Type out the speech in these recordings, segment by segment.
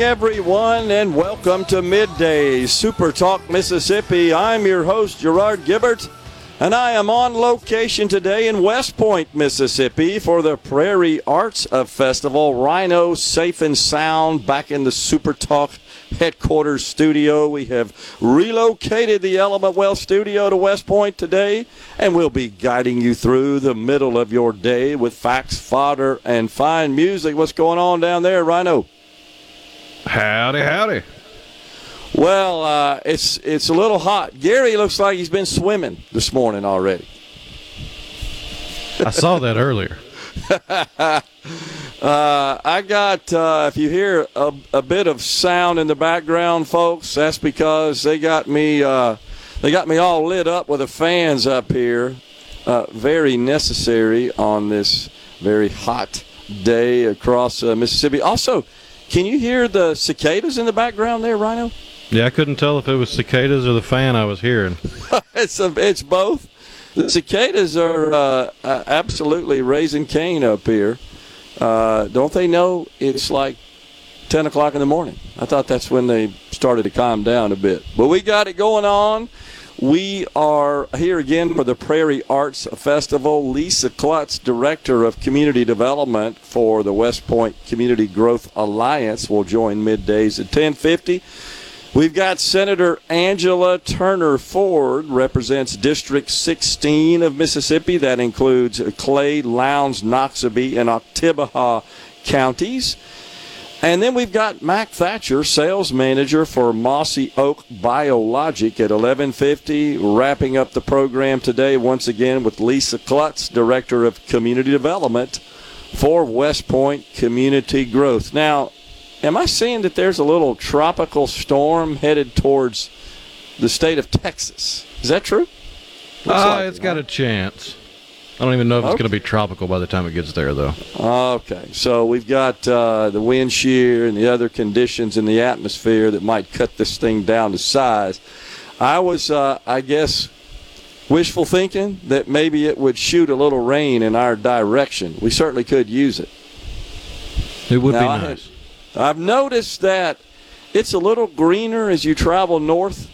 Everyone, and welcome to Midday Super Talk Mississippi. I'm your host, Gerard Gibert, and I am on location today in West Point, Mississippi for the Prairie Arts Festival. Rhino Safe and Sound back in the Super Talk headquarters studio. We have relocated the Element Wealth studio to West Point today, and we'll be guiding you through the middle of your day with facts, fodder, and fine music. What's going on down there, Rhino? Howdy, howdy. Well, uh, it's it's a little hot. Gary looks like he's been swimming this morning already. I saw that earlier. Uh, I got, uh, if you hear a, a, bit of sound in the background, folks, that's because they got me, uh, they got me all lit up with the fans up here. Uh, very necessary on this very hot day across uh, Mississippi. Also, can you hear the cicadas in the background there, Rhino? Yeah, I couldn't tell if it was cicadas or the fan I was hearing. it's a, it's both. The cicadas are uh, absolutely raising Cain up here. Uh, don't they know it's like 10 o'clock in the morning? I thought that's when they started to calm down a bit. But we got it going on. We are here again for the Prairie Arts Festival. Lisa Klutz, Director of Community Development for the West Point Community Growth Alliance, will join middays at 1050. We've got Senator Angela Turner Ford, represents District 16 of Mississippi. That includes Clay, Lowndes, Noxubee, and Oktibbeha counties. And then we've got Mac Thatcher, sales manager for Mossy Oak Biologic at 1150. Wrapping up the program today once again with Lisa Klutz, Director of Community Development for West Point Community Growth. Now, am I seeing that there's a little tropical storm headed towards the state of Texas? Is that true? Looks uh, like it's it, got huh? a chance. I don't even know if it's okay. going to be tropical by the time it gets there, though. Okay, so we've got uh, the wind shear and the other conditions in the atmosphere that might cut this thing down to size. I was, uh, I guess, wishful thinking that maybe it would shoot a little rain in our direction. We certainly could use it. It would now, be nice. I've noticed that it's a little greener as you travel north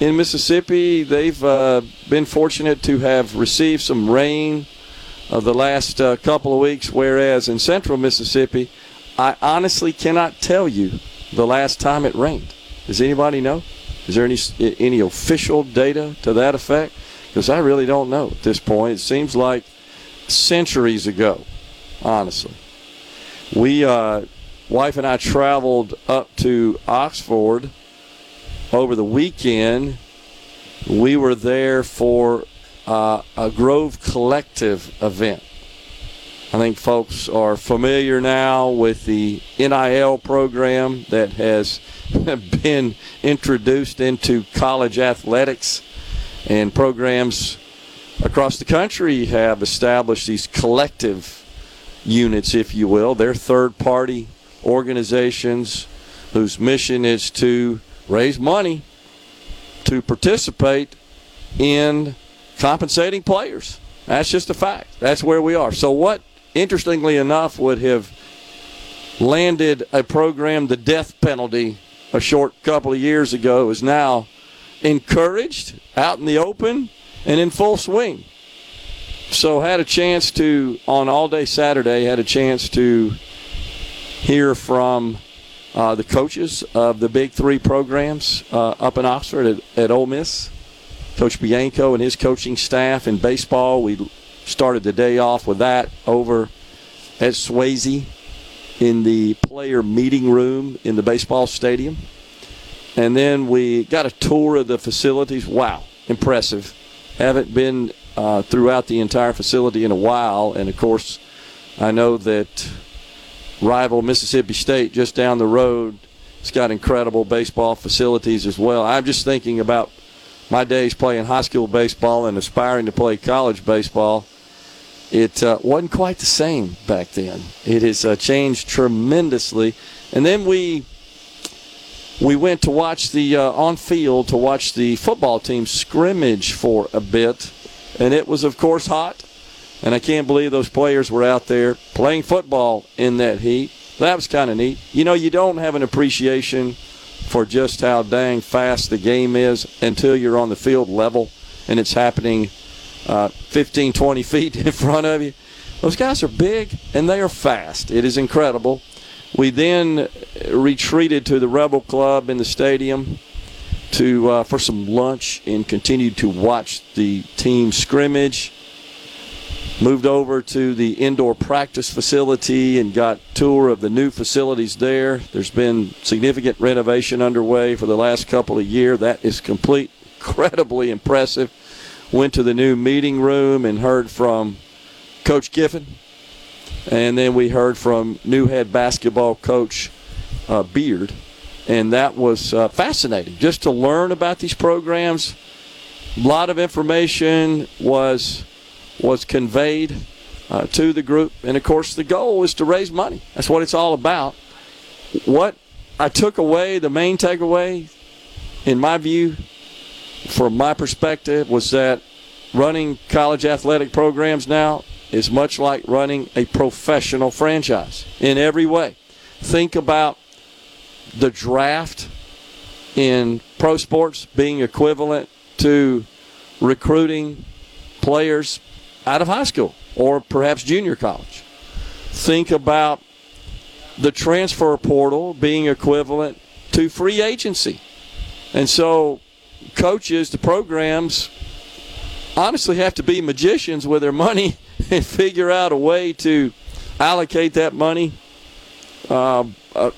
in Mississippi. They've uh, been fortunate to have received some rain of the last uh, couple of weeks, whereas in central Mississippi, I honestly cannot tell you the last time it rained. Does anybody know? Is there any any official data to that effect? Because I really don't know at this point. It seems like centuries ago, honestly. We uh, wife and I traveled up to Oxford over the weekend. We were there for uh, a Grove Collective event. I think folks are familiar now with the NIL program that has been introduced into college athletics, and programs across the country have established these collective units, if you will. They're third party organizations whose mission is to raise money to participate in compensating players. That's just a fact. That's where we are. So, what, interestingly enough, would have landed a program, the death penalty, a short couple of years ago, is now encouraged out in the open and in full swing. so had a chance to on all day Saturday had a chance to hear from uh, the coaches of the Big Three programs uh, up in Oxford at, at Ole Miss. Coach Bianco and his coaching staff in baseball. We started the day off with that over at Swayze in the player meeting room in the baseball stadium. And then we got a tour of the facilities. Wow, impressive. Haven't been uh, throughout the entire facility in a while. And of course, I know that rival Mississippi State just down the road It's got incredible baseball facilities as well. I'm just thinking about my days playing high school baseball and aspiring to play college baseball. It uh, wasn't quite the same back then. It has uh, changed tremendously. And then we we went to watch the uh, on field to watch the football team scrimmage for a bit, and it was of course hot. And I can't believe those players were out there playing football in that heat. That was kind of neat. You know, you don't have an appreciation for just how dang fast the game is until you're on the field level and it's happening uh, 15, 20 feet in front of you. Those guys are big and they are fast. It is incredible. We then retreated to the Rebel Club in the stadium to uh, for some lunch and continued to watch the team scrimmage moved over to the indoor practice facility and got tour of the new facilities there. There's been significant renovation underway for the last couple of years. That is complete, incredibly impressive. Went to the new meeting room and heard from Coach Kiffin, and then we heard from new head basketball coach uh, Beard, and that was uh, fascinating just to learn about these programs. A lot of information was was conveyed uh, to the group. And of course, the goal is to raise money. That's what it's all about. What I took away, the main takeaway, in my view, from my perspective, was that running college athletic programs now is much like running a professional franchise in every way. Think about the draft in pro sports being equivalent to recruiting players out of high school or perhaps junior college. Think about the transfer portal being equivalent to free agency. And so, coaches, the programs, honestly have to be magicians with their money and figure out a way to allocate that money uh,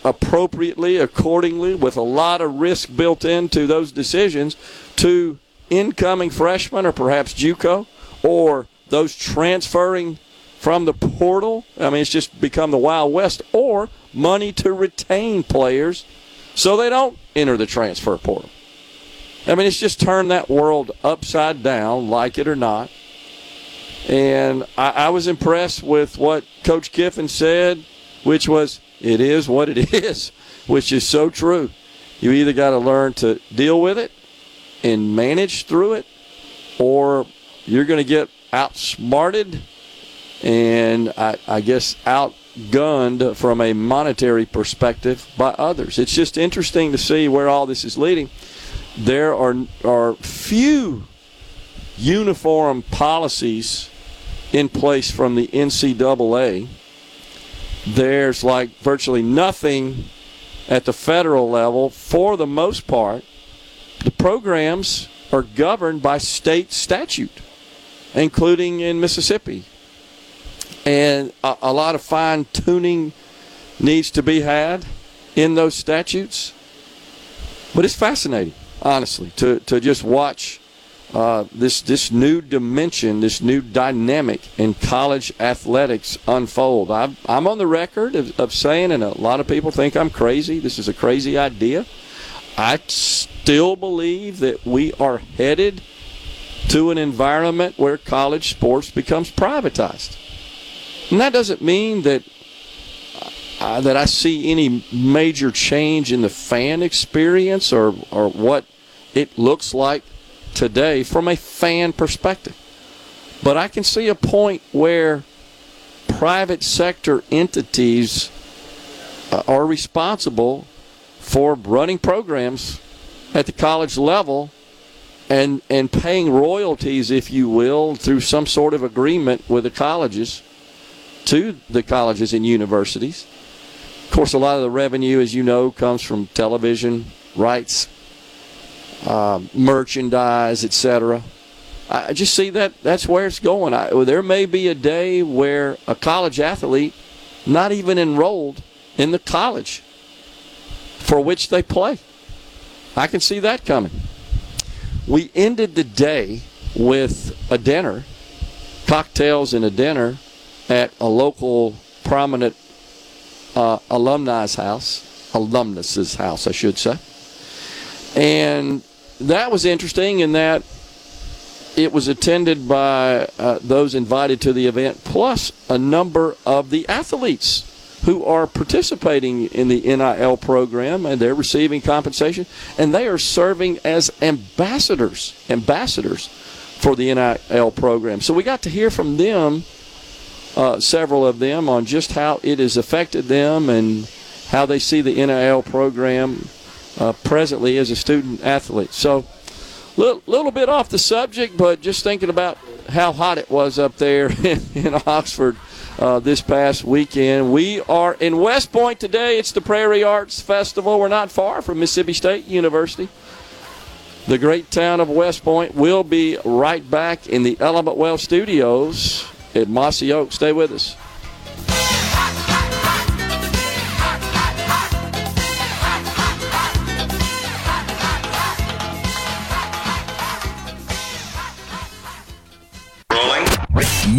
appropriately, accordingly, with a lot of risk built into those decisions to incoming freshmen or perhaps JUCO or those transferring from the portal. I mean, it's just become the Wild West, or money to retain players so they don't enter the transfer portal. I mean, it's just turned that world upside down, like it or not. And I, I was impressed with what Coach Kiffin said, which was, it is what it is, which is so true. You either got to learn to deal with it and manage through it, or you're going to get outsmarted and I, I guess outgunned from a monetary perspective by others. It's just interesting to see where all this is leading. There are are few uniform policies in place from the NCAA. There's like virtually nothing at the federal level for the most part. The programs are governed by state statute including in Mississippi. And a, a lot of fine tuning needs to be had in those statutes. But it's fascinating, honestly, to, to just watch uh, this this new dimension, this new dynamic in college athletics unfold. i am I'm on the record of, of, saying, and a lot of people think I'm crazy. This is a crazy idea. I still believe that we are headed to an environment where college sports becomes privatized. And that doesn't mean that uh, that I see any major change in the fan experience or, or what it looks like today from a fan perspective. But I can see a point where private sector entities uh, are responsible for running programs at the college level and and paying royalties, if you will, through some sort of agreement with the colleges to the colleges and universities. Of course, a lot of the revenue, as you know, comes from television rights, uh, merchandise, etc. I just see that that's where it's going. I, there may be a day where a college athlete, not even enrolled in the college for which they play, I can see that coming. We ended the day with a dinner, cocktails and a dinner at a local prominent uh, alumni's house, alumnus's house, I should say. And that was interesting in that it was attended by uh, those invited to the event, plus a number of the athletes who are participating in the NIL program and they're receiving compensation and they are serving as ambassadors, ambassadors for the NIL program. So we got to hear from them, uh, several of them, on just how it has affected them and how they see the NIL program uh, presently as a student athlete. So a little, little bit off the subject, but just thinking about how hot it was up there in, in Oxford uh, this past weekend. We are in West Point today. It's the Prairie Arts Festival. We're not far from Mississippi State University. The great town of West Point will be right back in the Element Wealth Studios at Mossy Oak. Stay with us.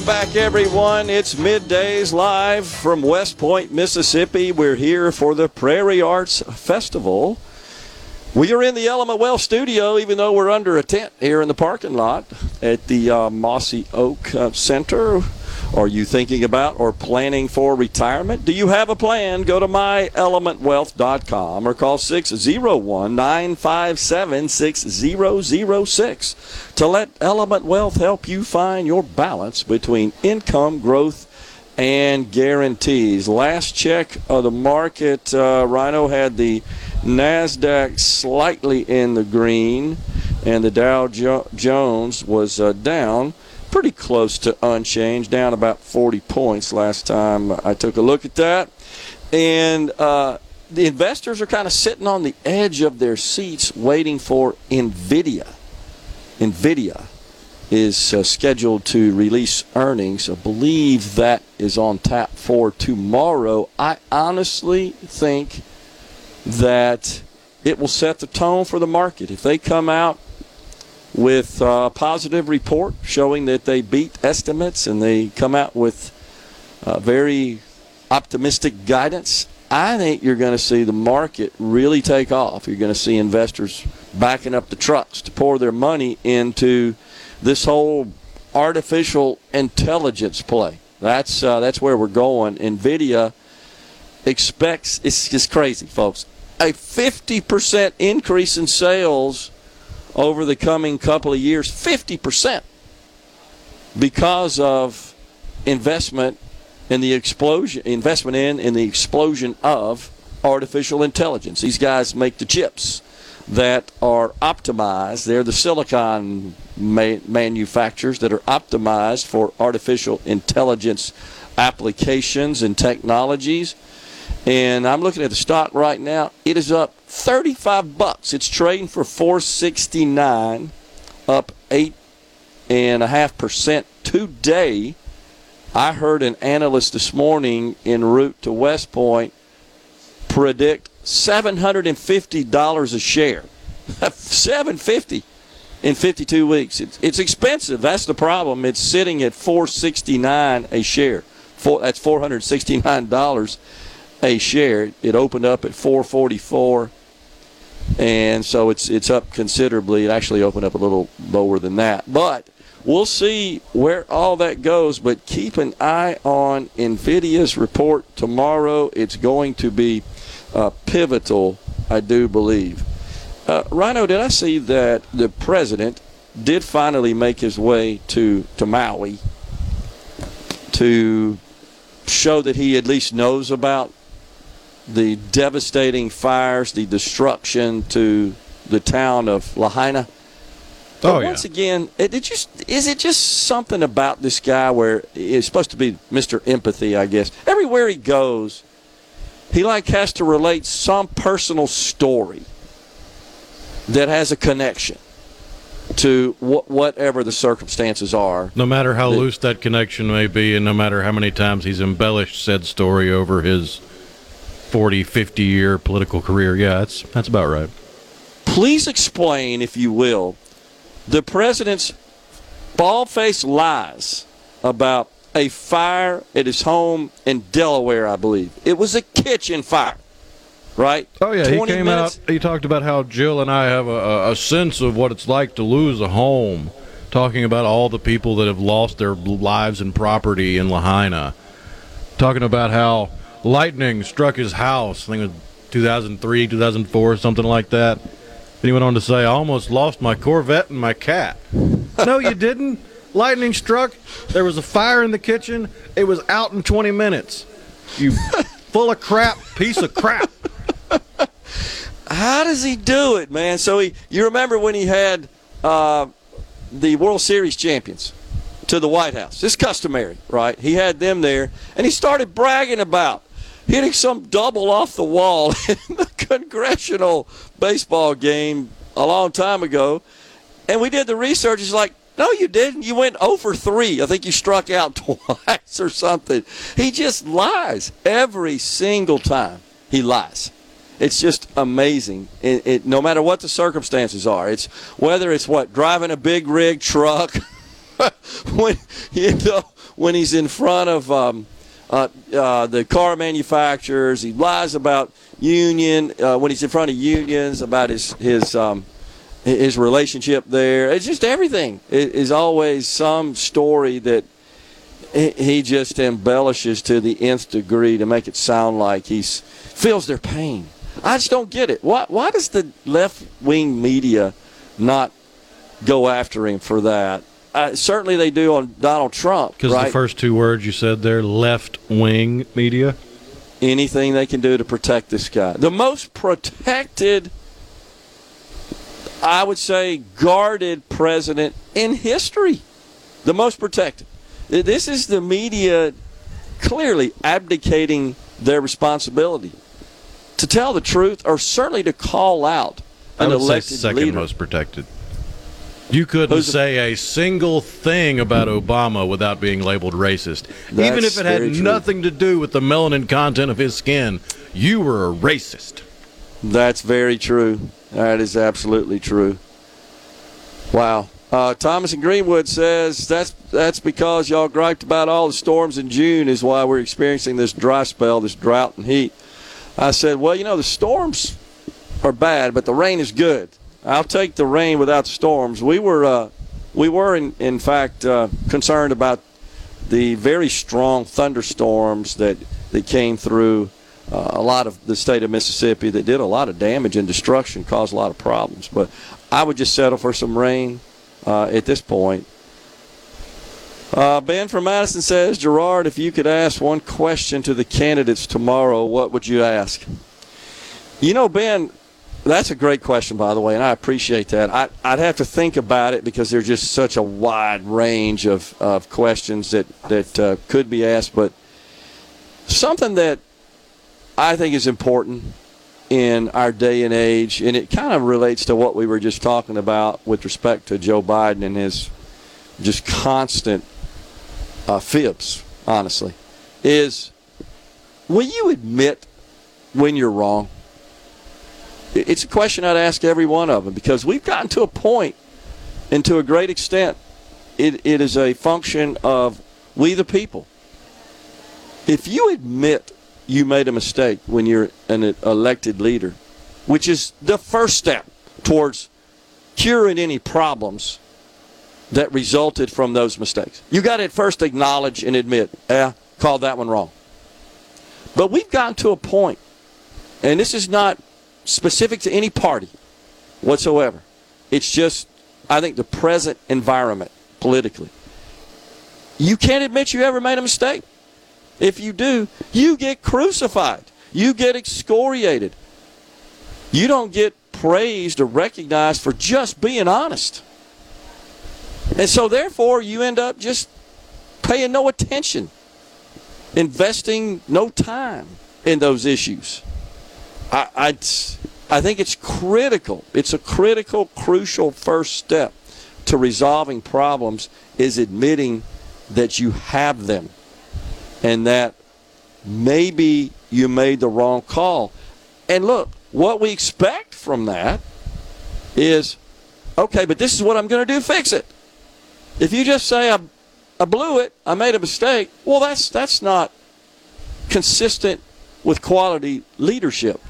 Welcome back, everyone. It's middays live from West Point, Mississippi. We're here for the Prairie Arts Festival. We are in the Element Wealth studio, even though we're under a tent here in the parking lot at the uh, Mossy Oak uh, Center. Are you thinking about or planning for retirement? Do you have a plan? Go to myelementwealth.com or call 601 957 6006 to let Element Wealth help you find your balance between income growth and guarantees. Last check of the market, uh, Rhino had the NASDAQ slightly in the green, and the Dow jo- Jones was uh, down pretty close to unchanged, down about 40 points last time I took a look at that. And uh, the investors are kind of sitting on the edge of their seats waiting for NVIDIA. NVIDIA is uh, scheduled to release earnings. I believe that is on tap for tomorrow. I honestly think that it will set the tone for the market. If they come out with a positive report showing that they beat estimates and they come out with very optimistic guidance, I think you're going to see the market really take off. You're going to see investors backing up the trucks to pour their money into this whole artificial intelligence play. That's uh, that's where we're going. Nvidia expects it's just crazy, folks. A 50% increase in sales over the coming couple of years 50% because of investment in the explosion investment in in the explosion of artificial intelligence. These guys make the chips that are optimized. They're the silicon ma- manufacturers that are optimized for artificial intelligence applications and technologies and I'm looking at the stock right now. It is up 35 bucks. It's trading for 469, up eight and a half percent today. I heard an analyst this morning en route to West Point predict $750 a share. 750 in 52 weeks. It's, it's expensive. That's the problem. It's sitting at 469 a share. Four, that's $469 a share. It opened up at 444 and so it's it's up considerably. It actually opened up a little lower than that, but we'll see where all that goes. But keep an eye on Nvidia's report tomorrow. It's going to be uh, pivotal, I do believe. Uh, Rhino, did I see that the president did finally make his way to to Maui to show that he at least knows about the devastating fires, the destruction to the town of Lahaina. But Oh, yeah. once again, it, just is it just something about this guy where he's supposed to be Mr. Empathy, I guess. Everywhere he goes, he like has to relate some personal story that has a connection to wh- whatever the circumstances are. No matter how The- loose that connection may be, and no matter how many times he's embellished said story over his 40, 50 year political career, yeah, that's that's about right. Please explain, if you will, the president's bald-faced lies about a fire at his home in Delaware, I believe. It was a kitchen fire, right? Oh yeah, he came minutes- out. He talked about how Jill and I have a, a sense of what it's like to lose a home. Talking about all the people that have lost their lives and property in Lahaina. Talking about how lightning struck his house. I think it was 2003, 2004, something like that. Then he went on to say, "I almost lost my Corvette and my cat." no, you didn't. Lightning struck. There was a fire in the kitchen. It was out in 20 minutes. You full of crap piece of crap. How does he do it, man? So he, you remember when he had uh, the World Series champions to the White House? It's customary, right? He had them there, and he started bragging about hitting some double off the wall in the congressional baseball game a long time ago. And we did the research. He's like, no, you didn't. You went 0 for 3. I think you struck out twice or something. He just lies every single time. He lies. It's just amazing. It, it, no matter what the circumstances are, it's whether it's what driving a big rig truck, when you know when he's in front of um, uh, uh, the car manufacturers, he lies about union uh, when he's in front of unions about his his um, his relationship there. It's just everything it is always some story that he- he just embellishes to the nth degree to make it sound like he's feels their pain. I just don't get it. Why why does the left wing media not go after him for that? Uh, certainly they do on Donald Trump, Because right? the first two words you said there, left wing media. anything they can do to protect this guy. The most protected, I would say, guarded president in history. The most protected. This is the media clearly abdicating their responsibility to tell the truth or certainly to call out I an would say elected second leader. most protected. You couldn't say a single thing about Obama without being labeled racist. Even if it had nothing to do with the melanin content of his skin, you were a racist. That's very true. That is absolutely true. Wow. Uh, Thomas in Greenwood says that's that's because y'all griped about all the storms in June is why we're experiencing this dry spell, this drought and heat. I said, well, you know, the storms are bad, but the rain is good. I'll take the rain without storms. We were uh, we were in in fact uh, concerned about the very strong thunderstorms that that came through uh, a lot of the state of Mississippi that did a lot of damage and destruction, caused a lot of problems. But I would just settle for some rain uh, at this point. Uh, ben from Madison says, Gerard, if you could ask one question to the candidates tomorrow, what would you ask? You know, Ben, that's a great question, by the way, and I appreciate that. I, I'd have to think about it because there's just such a wide range of, of questions that, that uh, could be asked. But something that I think is important in our day and age, and it kind of relates to what we were just talking about with respect to Joe Biden and his just constant uh, fibs, honestly, is will you admit when you're wrong? It- It's a question I'd ask every one of them because we've gotten to a point, and to a great extent, it, it is a function of we the people. If you admit you made a mistake when you're an elected leader, which is the first step towards curing any problems that resulted from those mistakes. You got to first acknowledge and admit, yeah, called that one wrong. But we've gotten to a point, and this is not specific to any party whatsoever. It's just, I think, the present environment politically. You can't admit you ever made a mistake. If you do, you get crucified. You get excoriated. You don't get praised or recognized for just being honest. And so, therefore, you end up just paying no attention, investing no time in those issues. I, I, I think it's critical. It's a critical, crucial first step to resolving problems is admitting that you have them and that maybe you made the wrong call. And look, what we expect from that is okay, but this is what I'm going to do fix it. If you just say I, I blew it, I made a mistake, well, that's that's not consistent with quality leadership.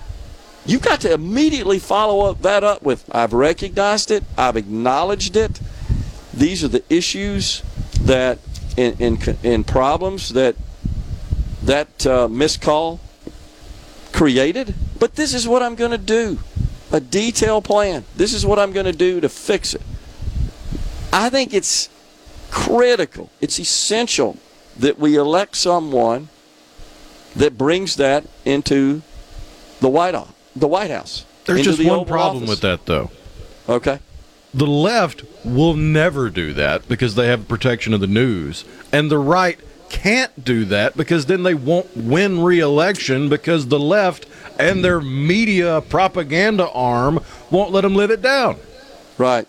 You've got to immediately follow up that up with I've recognized it, I've acknowledged it. These are the issues that in in, in problems that that uh, miscall created. But this is what I'm going to do a detailed plan. This is what I'm going to do to fix it. I think it's critical, it's essential that we elect someone that brings that into the White House. The White House. There's just the one Oval problem Office. with that, though. Okay. The left will never do that because they have protection of the news, and the right can't do that because then they won't win re-election because the left and their media propaganda arm won't let them live it down. Right.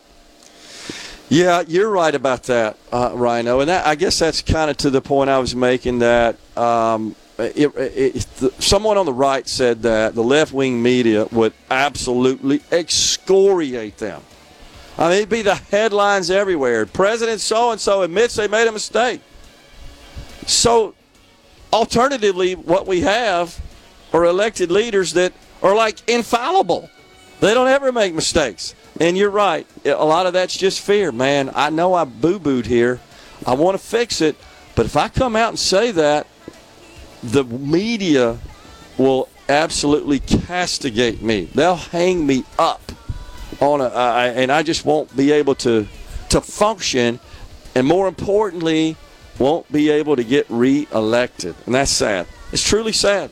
Yeah, you're right about that, uh, Rhino. And that, I guess that's kind of to the point I was making that um, it, it, the, someone on the right said that the left wing media would absolutely excoriate them. I mean, it'd be the headlines everywhere. President so and so admits they made a mistake. So, alternatively, what we have are elected leaders that are like infallible. They don't ever make mistakes. And you're right. A lot of that's just fear, man. I know I boo booed here. I want to fix it. But if I come out and say that, the media will absolutely castigate me. They'll hang me up on a, and I just won't be able to to function, and more importantly, won't be able to get reelected. And that's sad. It's truly sad.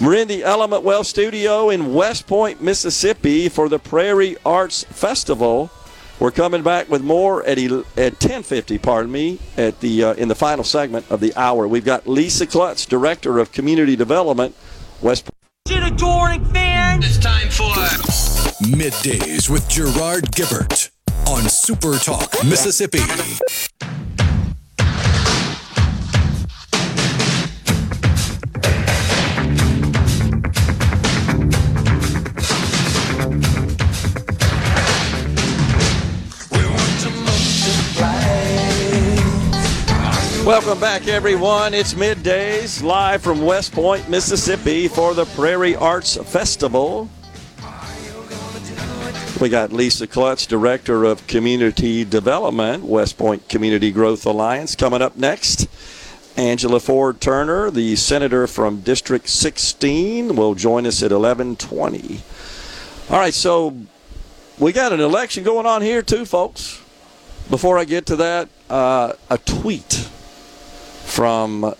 We're in the Element Wealth studio in West Point, Mississippi for the Prairie Arts Festival. We're coming back with more at el- at 10:50, pardon me, at the uh, in the final segment of the hour. We've got Lisa Klutz, Director of Community Development, West adoring fans. It's time for Middays with Gerard Gibert on Super Talk, Mississippi. Welcome back, everyone. It's middays live from West Point, Mississippi for the Prairie Arts Festival. We got Lisa Klutz, Director of Community Development, West Point Community Growth Alliance, coming up next. Angela Ford Turner, the senator from District 16, will join us at 11:20. All right, so we got an election going on here too, folks. Before I get to that, uh, a tweet from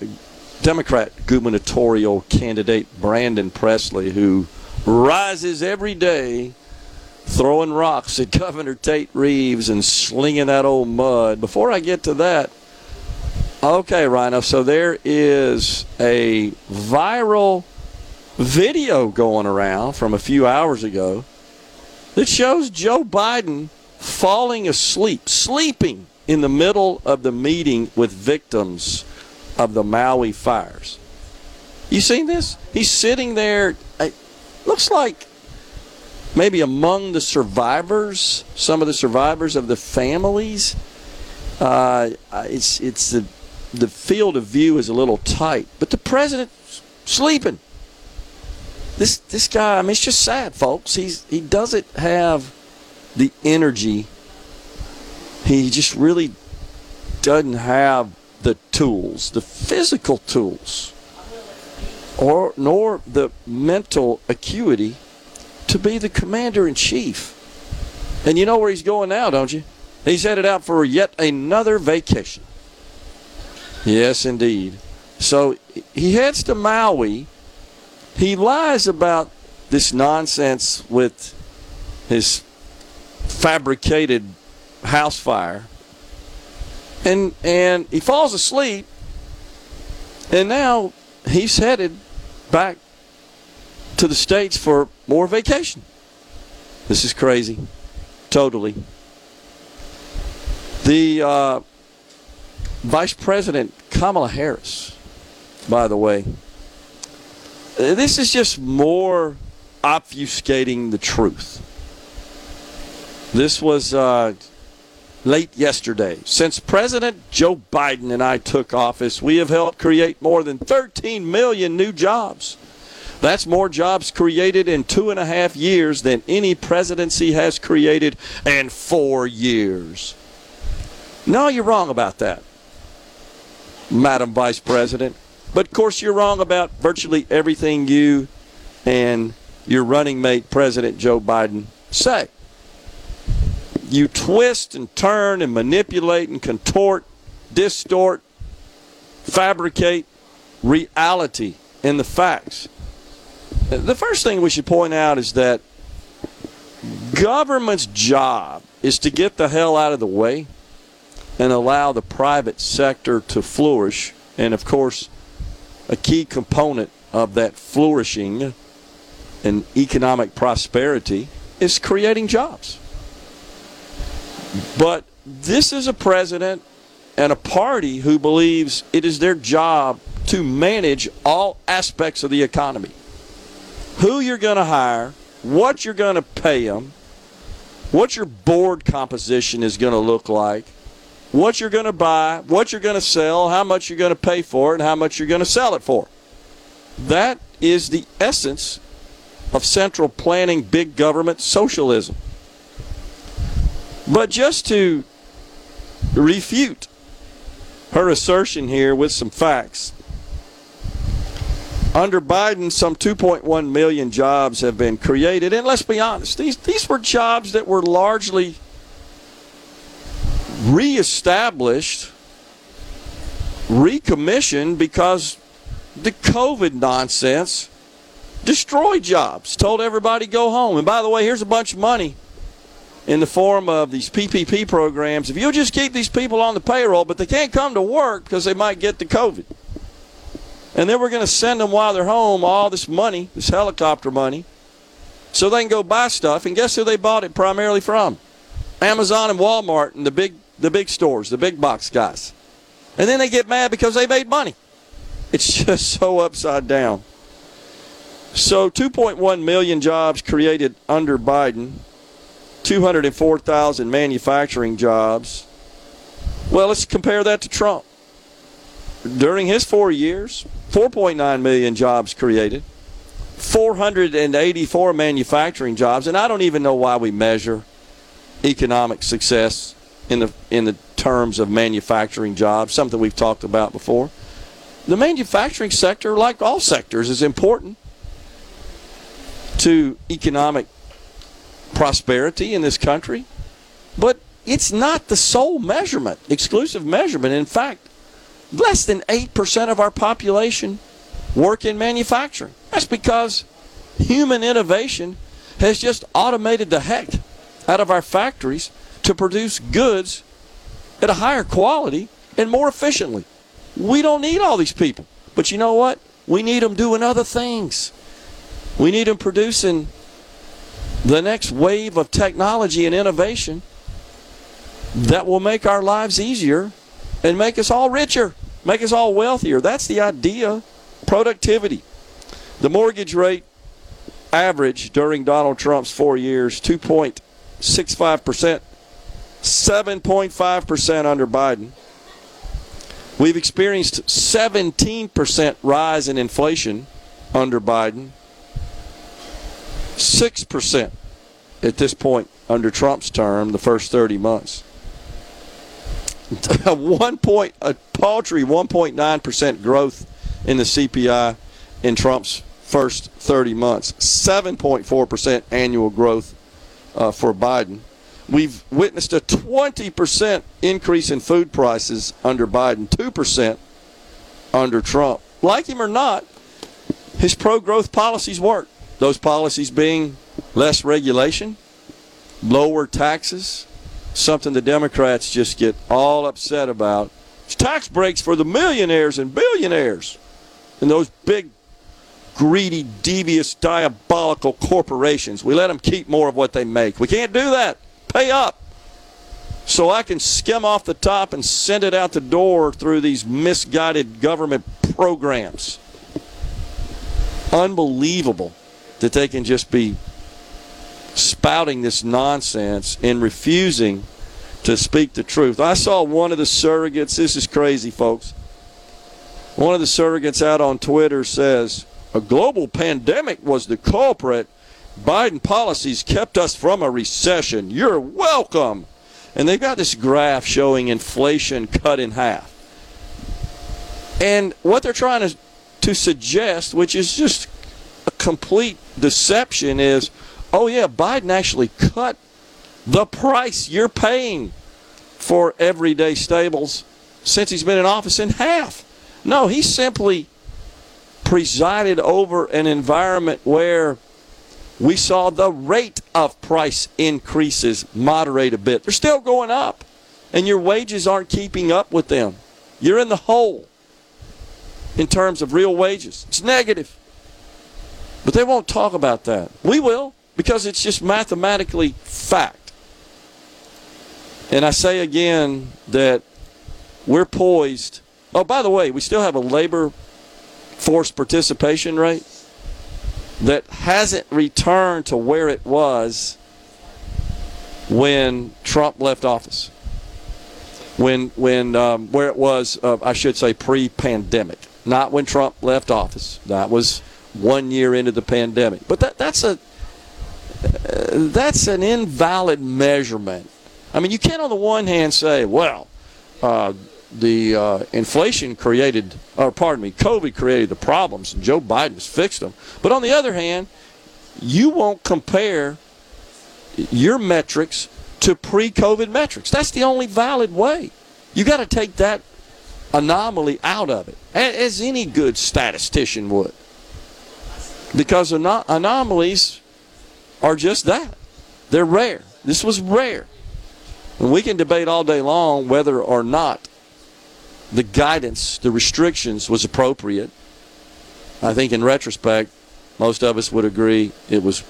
Democrat gubernatorial candidate Brandon Presley, who rises every day throwing rocks at Governor Tate Reeves and slinging that old mud. Before I get to that, okay, Rhino, so there is a viral video going around from a few hours ago that shows Joe Biden falling asleep, sleeping in the middle of the meeting with victims of the Maui fires. You seen this? He's sitting there. It looks like maybe among the survivors, some of the survivors of the families. Uh, it's it's the the field of view is a little tight, but the president's sleeping. this this guy, I mean, it's just sad, folks. He's he doesn't have the energy. He just really doesn't have the tools, the physical tools, or nor the mental acuity to be the commander in chief. And you know where he's going now, don't you? He's headed out for yet another vacation. Yes, indeed. So he heads to Maui. He lies about this nonsense with his fabricated house fire. And and he falls asleep. And now he's headed back to the states for more vacation. This is crazy. Totally. The uh, Vice President Kamala Harris, by the way, this is just more obfuscating the truth. This was uh, late yesterday. Since President Joe Biden and I took office, we have helped create more than 13 million new jobs. That's more jobs created in two and a half years than any presidency has created in four years. No, you're wrong about that, Madam Vice President. But of course, you're wrong about virtually everything you and your running mate, President Joe Biden, say. You twist and turn and manipulate and contort, distort, fabricate reality in the facts. The first thing we should point out is that government's job is to get the hell out of the way and allow the private sector to flourish. And of course, a key component of that flourishing and economic prosperity is creating jobs. But this is a president and a party who believes it is their job to manage all aspects of the economy. Who you're going to hire, what you're going to pay them, what your board composition is going to look like, what you're going to buy, what you're going to sell, how much you're going to pay for it, and how much you're going to sell it for. That is the essence of central planning big government socialism. But just to refute her assertion here with some facts, under Biden, some 2.1 million jobs have been created. And let's be honest, these, these were jobs that were largely reestablished, recommissioned because the COVID nonsense destroyed jobs, told everybody go home. And by the way, here's a bunch of money in the form of these PPP programs. If you'll just keep these people on the payroll, but they can't come to work because they might get the COVID. And then we're going to send them while they're home all this money, this helicopter money, so they can go buy stuff. And guess who they bought it primarily from? Amazon and Walmart and the big the big stores, the big box guys. And then they get mad because they made money. It's just so upside down. So 2.1 million jobs created under Biden, 204,000 manufacturing jobs. Well, let's compare that to Trump. During his four years, 4.9 million jobs created, 484 manufacturing jobs, and I don't even know why we measure economic success in the in the terms of manufacturing jobs, something we've talked about before. The manufacturing sector, like all sectors, is important to economic prosperity in this country, but it's not the sole measurement, exclusive measurement. In fact, less than 8% of our population work in manufacturing. That's because human innovation has just automated the heck out of our factories to produce goods at a higher quality and more efficiently. We don't need all these people. But you know what? We need them doing other things. We need them producing the next wave of technology and innovation that will make our lives easier and make us all richer, make us all wealthier. That's the idea. Productivity. The mortgage rate average during Donald Trump's four years, 2.65%, 7.5% under Biden. We've experienced 17% rise in inflation under Biden. 6% at this point under Trump's term, the first 30 months. A one point, a paltry 1.9% growth in the CPI in Trump's first 30 months, 7.4% annual growth uh, for Biden. We've witnessed a 20% increase in food prices under Biden, 2% under Trump. Like him or not, his pro growth policies work. Those policies being less regulation, lower taxes, something the Democrats just get all upset about. It's tax breaks for the millionaires and billionaires and those big, greedy, devious, diabolical corporations. We let them keep more of what they make. We can't do that pay up so I can skim off the top and send it out the door through these misguided government programs. Unbelievable that they can just be spouting this nonsense and refusing to speak the truth. I saw one of the surrogates, this is crazy, folks. One of the surrogates out on Twitter says, A global pandemic was the culprit Biden policies kept us from a recession. You're welcome. And they've got this graph showing inflation cut in half. And what they're trying to, to suggest, which is just a complete deception, is oh, yeah, Biden actually cut the price you're paying for everyday staples since he's been in office in half. No, he simply presided over an environment where we saw the rate of price increases moderate a bit. They're still going up, and your wages aren't keeping up with them. You're in the hole in terms of real wages. It's negative. But they won't talk about that. We will, because it's just mathematically fact. And I say again that we're poised. Oh, by the way, we still have a labor force participation rate that hasn't returned to where it was when Trump left office. When, when um, where it was, uh, I should say, pre-pandemic, not when Trump left office. That was one year into the pandemic. But that, that's a uh, that's an invalid measurement. I mean, you can't on the one hand say, well, uh, the uh, inflation created, or pardon me, COVID created the problems, and Joe Biden's fixed them. But on the other hand, you won't compare your metrics to pre-COVID metrics. That's the only valid way. You got to take that anomaly out of it, as any good statistician would, because anom- anomalies are just that. They're rare. This was rare. And we can debate all day long whether or not the guidance, the restrictions was appropriate. I think in retrospect, most of us would agree it was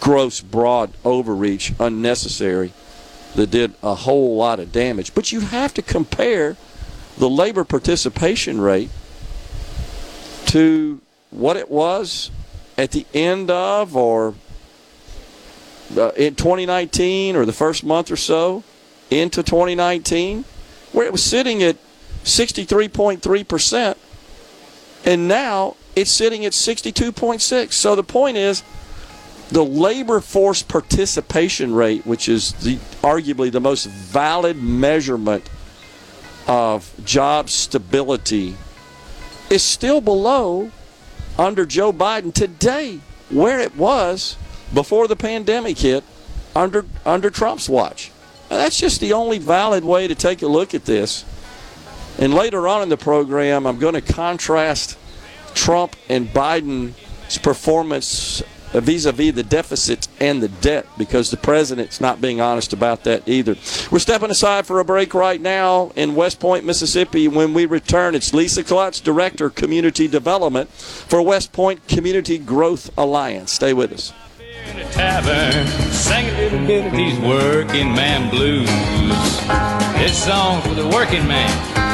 gross, broad overreach, unnecessary, that did a whole lot of damage. But you have to compare the labor participation rate to what it was at the end of or uh, in 2019 or the first month or so into 2019, where it was sitting at 63.3%, and now it's sitting at 62.6. So the point is, the labor force participation rate, which is the arguably the most valid measurement of job stability, is still below under Joe Biden today where it was before the pandemic hit under under Trump's watch. Now, that's just the only valid way to take a look at this. And later on in the program, I'm going to contrast Trump and Biden's performance vis a vis the deficit and the debt because the president's not being honest about that either. We're stepping aside for a break right now in West Point, Mississippi. When we return, it's Lisa Klutz, Director, Community Development for West Point Community Growth Alliance. Stay with us. In a tavern, a little bit of these working man blues. This song for the working man.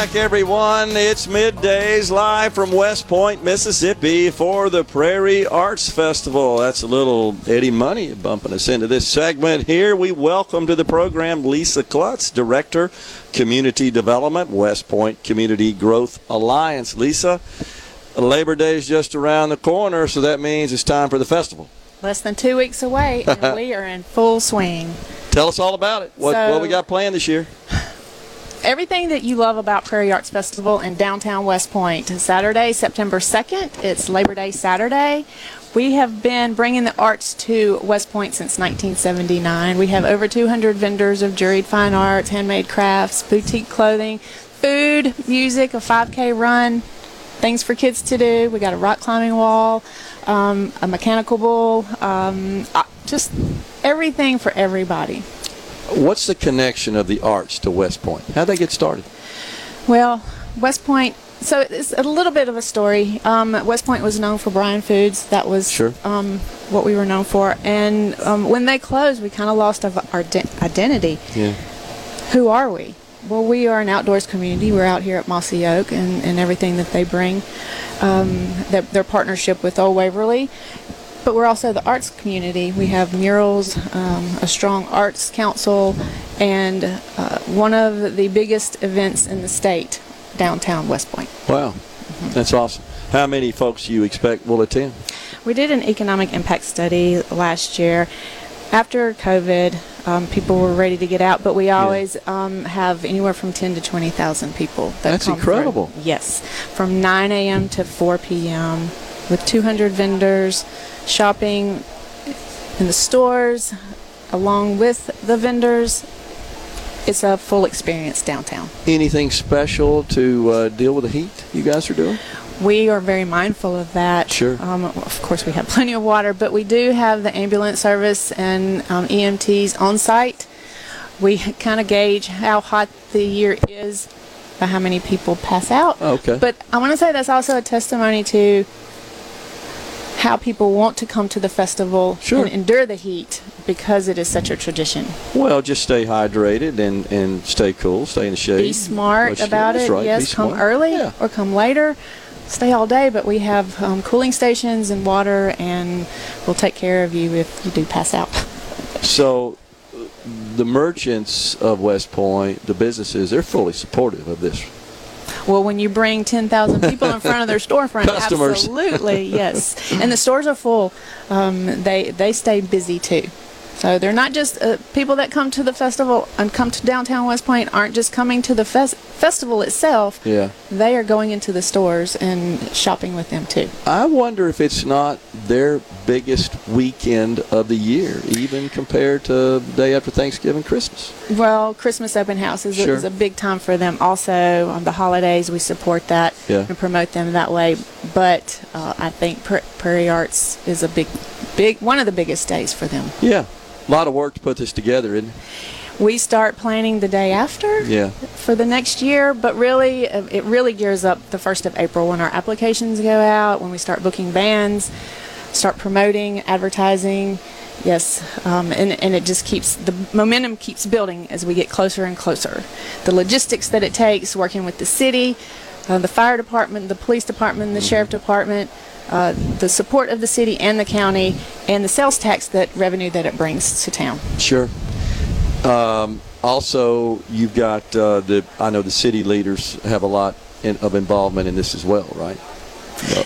Back, everyone. It's middays live from West Point, Mississippi for the Prairie Arts Festival. That's a little Eddie Money bumping us into this segment here. We welcome to the program Lisa Klutz, Director, Community Development, West Point Community Growth Alliance. Lisa, Labor Day is just around the corner, so that means it's time for the festival. Less than two weeks away, and we are in full swing. Tell us all about it. What, So- what we got planned this year? Everything that you love about Prairie Arts Festival in downtown West Point. Saturday, September 2nd, it's Labor Day Saturday. We have been bringing the arts to West Point since 1979. We have over 200 vendors of juried fine arts, handmade crafts, boutique clothing, food, music, a 5K run, things for kids to do. We got a rock climbing wall, um, a mechanical bull, um, uh, just everything for everybody. What's the connection of the arts to West Point? How'd they get started? Well, West Point. So it's a little bit of a story. Um, West Point was known for Bryan Foods. That was Sure. um, what we were known for. And um, when they closed, we kind of lost our de- identity. Yeah. Who are we? Well, we are an outdoors community. We're out here at Mossy Oak and, and everything that they bring, um, their, their partnership with Old Waverly. But we're also the arts community. We have murals, um, a strong arts council, and uh, one of the biggest events in the state, downtown West Point. Wow, that's awesome. How many folks do you expect will attend? We did an economic impact study last year. After COVID, um, people were ready to get out, but we always um, have anywhere from 10 to 20,000 people. That That's come through. incredible. Yes, from 9 a.m. to 4 p.m. with 200 vendors shopping in the stores along with the vendors. It's a full experience downtown. Anything special to uh, deal with the heat you guys are doing? We are very mindful of that. Sure. Um, of course, we have plenty of water, but we do have the ambulance service and um, EMTs on site. We kind of gauge how hot the year is by how many people pass out. Okay. But I want to say that's also a testimony to how people want to come to the festival Sure. and endure the heat because it is such a tradition. Well, just stay hydrated and, and stay cool, stay in the shade. Be smart That's- about it. right, Yes, be come smart. early Yeah. or come later. Stay all day, but we have um, cooling stations and water, and we'll take care of you if you do pass out. So, the merchants of West Point, the businesses, they're fully supportive of this. Well, when you bring 10,000 people in front of their storefront, Customers. absolutely, yes. And the stores are full. Um, they they stay busy too. So they're not just uh, people that come to the festival and come to downtown West Point aren't just coming to the fes- festival itself. Yeah. They are going into the stores and shopping with them too. I wonder if it's not their biggest weekend of the year, even compared to day after Thanksgiving, Christmas. Well, Christmas open house is, Sure. a, is a big time for them. Also, on the holidays, we support that Yeah. and promote them that way. But uh, I think pra- Prairie Arts is a big, big one of the biggest days for them. Yeah. A lot of work to put this together, isn't it? We start planning the day after Yeah. for the next year, but really, uh, it really gears up the first of April when our applications go out, when we start booking bands, start promoting, advertising. Yes, um, and, and it just keeps the momentum keeps building as we get closer and closer. The logistics that it takes, working with the city, uh, the fire department, the police department, the sheriff department, uh, the support of the city and the county, and the sales tax that revenue that it brings to town. Sure. Um, also, you've got uh, the. I know the city leaders have a lot in, of involvement in this as well, right?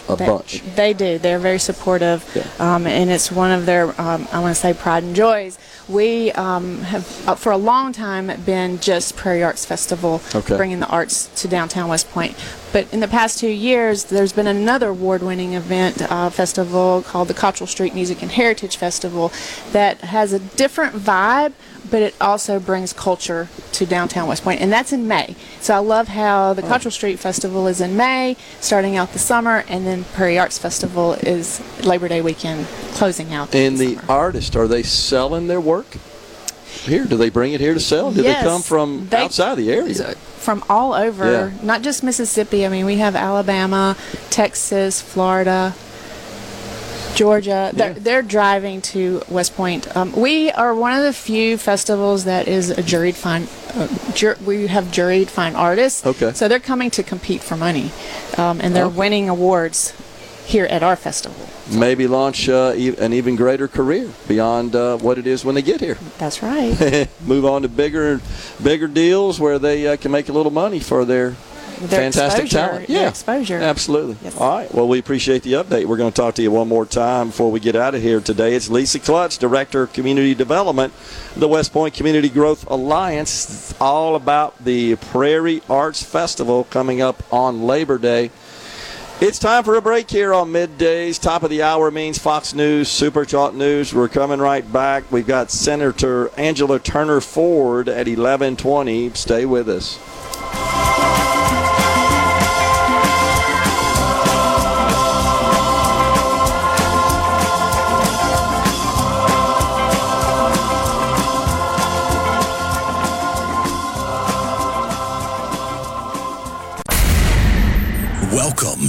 A, a They- bunch. They do. They're very supportive, Yeah. um, and it's one of their, um, I want to say, pride and joys. We um, have, uh, for a long time, been just Prairie Arts Festival, Okay. bringing the arts to downtown West Point. But in the past two years, there's been another award-winning event uh, festival called the Cottrell Street Music and Heritage Festival that has a different vibe, but it also brings culture to downtown West Point, and that's in May. So I love how Oh. the Cottrell Street Festival is in May, starting out the summer, and then Prairie Arts Festival is Labor Day weekend, closing out. And the artists, are they selling their work here? Do they bring it here to sell? Do Yes, they come from they- outside the area? from all over, Yeah. not just Mississippi. I mean, we have Alabama, Texas, Florida. Georgia. They're, they're driving to West Point. Um, we are one of the few festivals that is a juried fine. Uh, jur- we have juried fine artists. Okay. So they're coming to compete for money, um, and they're Okay. winning awards here at our festival. Maybe launch uh, e- an even greater career beyond uh, what it is when they get here. That's right. Move on to bigger, bigger deals where they uh, can make a little money for their Their fantastic exposure, talent. Yeah, exposure. Absolutely. Yes. All right. Well, we appreciate the update. We're going to talk to you one more time before we get out of here today. It's Lisa Klutz, Director of Community Development, the West Point Community Growth Alliance. It's all about the Prairie Arts Festival coming up on Labor Day. It's time for a break here on middays. Top of the hour means Fox News, Super Talk News. We're coming right back. We've got Senator Angela Turner Ford at 11:20. Stay with us.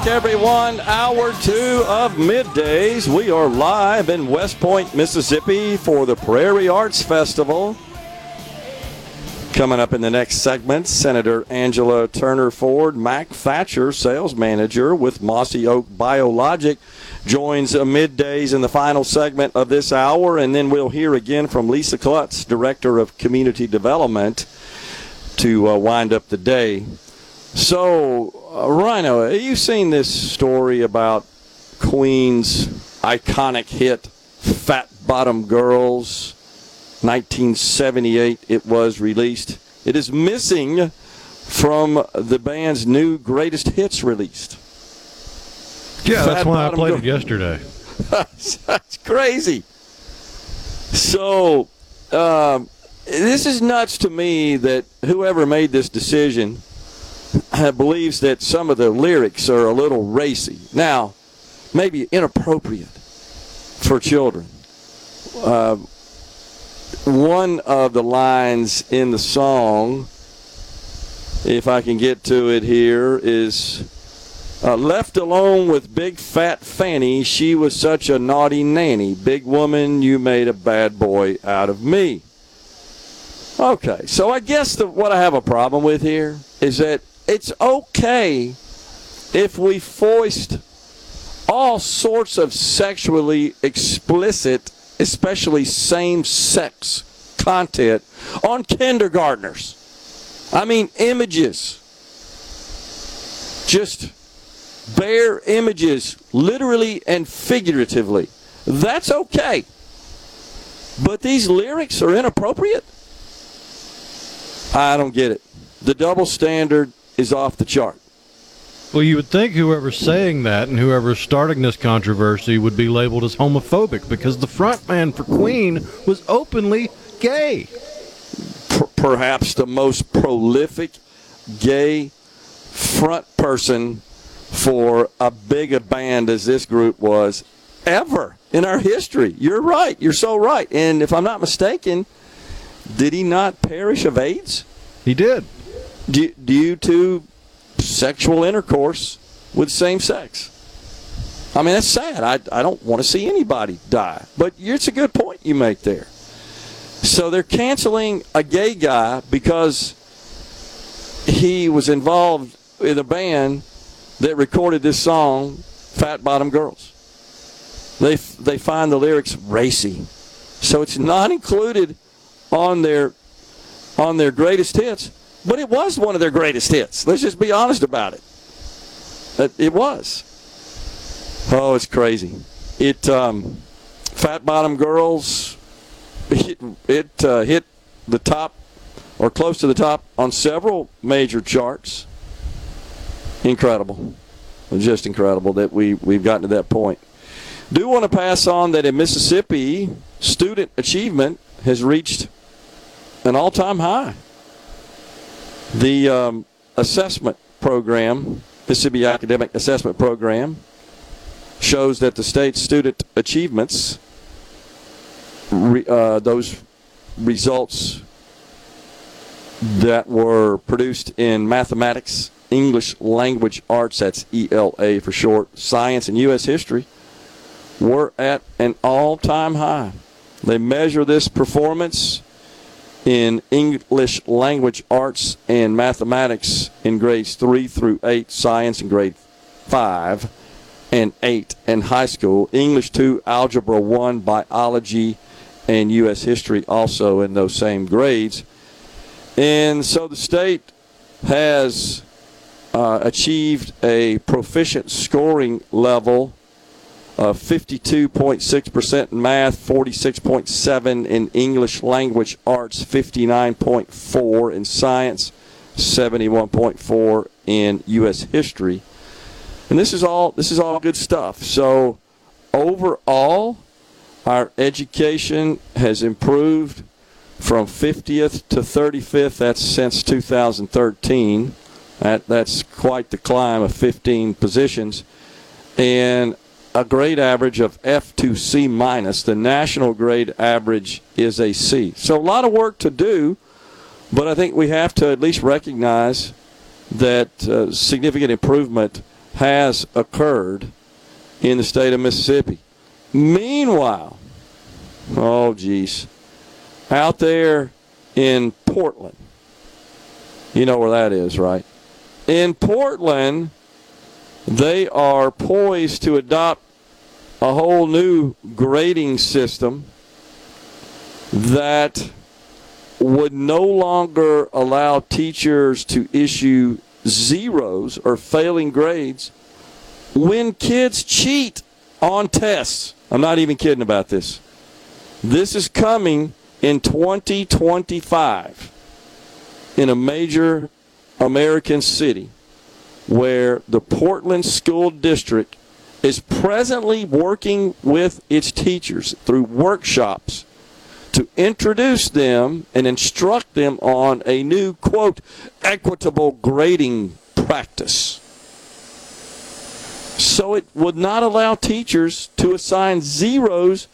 Back, everyone. Hour two of middays. We are live in West Point, Mississippi for the Prairie Arts Festival. Coming up in the next segment, Senator Angela Turner Ford, Mac Thatcher, sales manager with Mossy Oak Biologic, joins middays in the final segment of this hour. And then we'll hear again from Lisa Klutz, Director of Community Development, to uh, wind up the day. So, uh, Have seen this story about Queen's iconic hit, Fat Bottom Girls? 1978, it was released. It is missing from the band's new greatest hits released. Yeah, Fat that's why I played girl. it yesterday. That's crazy. So, um, this is nuts to me that whoever made this decision believes that some of the lyrics are a little racy. Now, maybe inappropriate for children. Uh, one of the lines in the song, if I can get to it here, is uh, left alone with big fat Fanny, she was such a naughty nanny. Big woman, you made a bad boy out of me. Okay, so I guess the, what I have a problem with here is that it's okay if we foist all sorts of sexually explicit, especially same sex content on kindergartners. I mean, images. Just bare images, literally and figuratively. That's okay. But these lyrics are inappropriate? I don't get it. The double standard is off the chart. Well, you would think whoever's saying that and whoever's starting this controversy would be labeled as homophobic because the frontman for Queen was openly gay. Per- perhaps the most prolific gay front person for a big a band as this group was ever in our history. You're right. You're so right. And if I'm not mistaken, did he not perish of AIDS? He did. Due, to sexual intercourse with same sex. I mean, that's sad. I, I don't want to see anybody die. But it's a good point you make there. So they're canceling a gay guy because he was involved in a band that recorded this song, Fat Bottom Girls. They, they find the lyrics racy. So it's not included on their on their greatest hits, but it was one of their greatest hits. Let's just be honest about it. It, was. Oh, it's crazy. It um, Fat Bottom Girls. It, it uh, hit the top or close to the top on several major charts. Incredible, just incredible that we we've gotten to that point. Do want to pass on that in Mississippi, student achievement has reached an all time high. The um, assessment program, Mississippi Academic Assessment Program, shows that the state's student achievements, re, uh, those results that were produced in mathematics, English language arts, that's ELA for short, science, and U.S. history, were at an all time high. They measure this performance in English language arts and mathematics in grades 3 through 8, science in grade 5 and 8 in high school, English 2, algebra 1, biology, and U.S. history also in those same grades. And so the state has uh, achieved a proficient scoring level of 52.6% in math, 46.7 in English language arts, 59.4 in science, 71.4 in U.S. history. And this is all this is all good stuff. So overall, our education has improved from 50th to 35th. That's since 2013. That that's quite the climb of 15 positions, and a grade average of F to C minus. The national grade average is a C. So a lot of work to do, but I think we have to at least recognize that uh, significant improvement has occurred in the state of Mississippi. Meanwhile, oh geez, out there in Portland, you know where that is, right? In Portland, they are poised to adopt a whole new grading system that would no longer allow teachers to issue zeros or failing grades when kids cheat on tests. I'm not even kidding about this. This is coming in 2025 in a major American city where the Portland School District is presently working with its teachers through workshops to introduce them and instruct them on a new, quote, equitable grading practice. So it would not allow teachers to assign zeros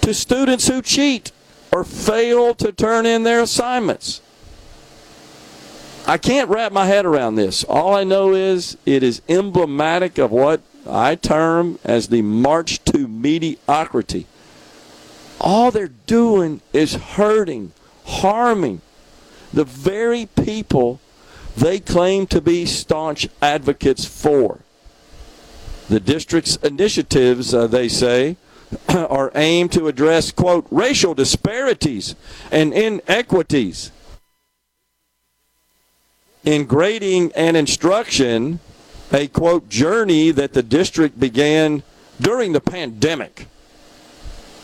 to students who cheat or fail to turn in their assignments. I can't wrap my head around this. All I know is it is emblematic of what I term as the march to mediocrity. All they're doing is hurting, harming the very people they claim to be staunch advocates for. The district's initiatives, uh, they say, are aimed to address, quote, racial disparities and inequities in grading and instruction, a quote journey that the district began during the pandemic,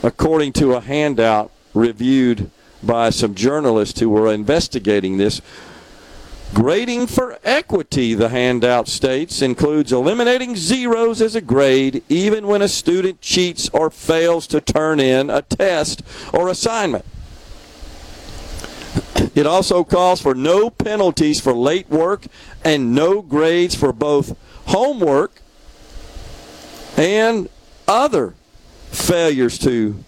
according to a handout reviewed by some journalists who were investigating this. Grading for equity, the handout states, includes eliminating zeros as a grade even when a student cheats or fails to turn in a test or assignment. It also calls for no penalties for late work and no grades for both homework and other failures to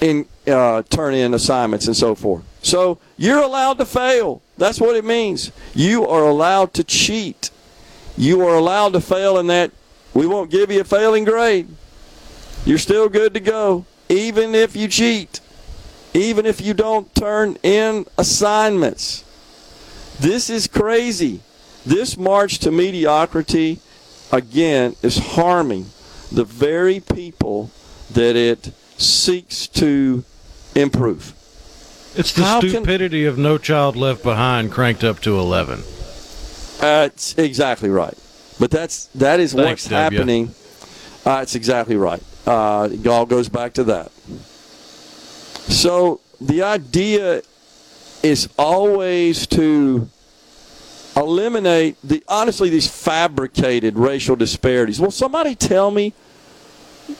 in, uh, turn in assignments and so forth. So you're allowed to fail. That's what it means. You are allowed to cheat. You are allowed to fail in that we won't give you a failing grade. You're still good to go, even if you cheat even if you don't turn in assignments. This is crazy. This march to mediocrity, again, is harming the very people that it seeks to improve. It's the How can- stupidity of No Child Left Behind cranked up to 11. That's exactly right. But that's that is Thanks, what's W. happening. Uh, that's exactly right. Uh, it all goes back to that. So the idea is always to eliminate the honestly these fabricated racial disparities. Will somebody tell me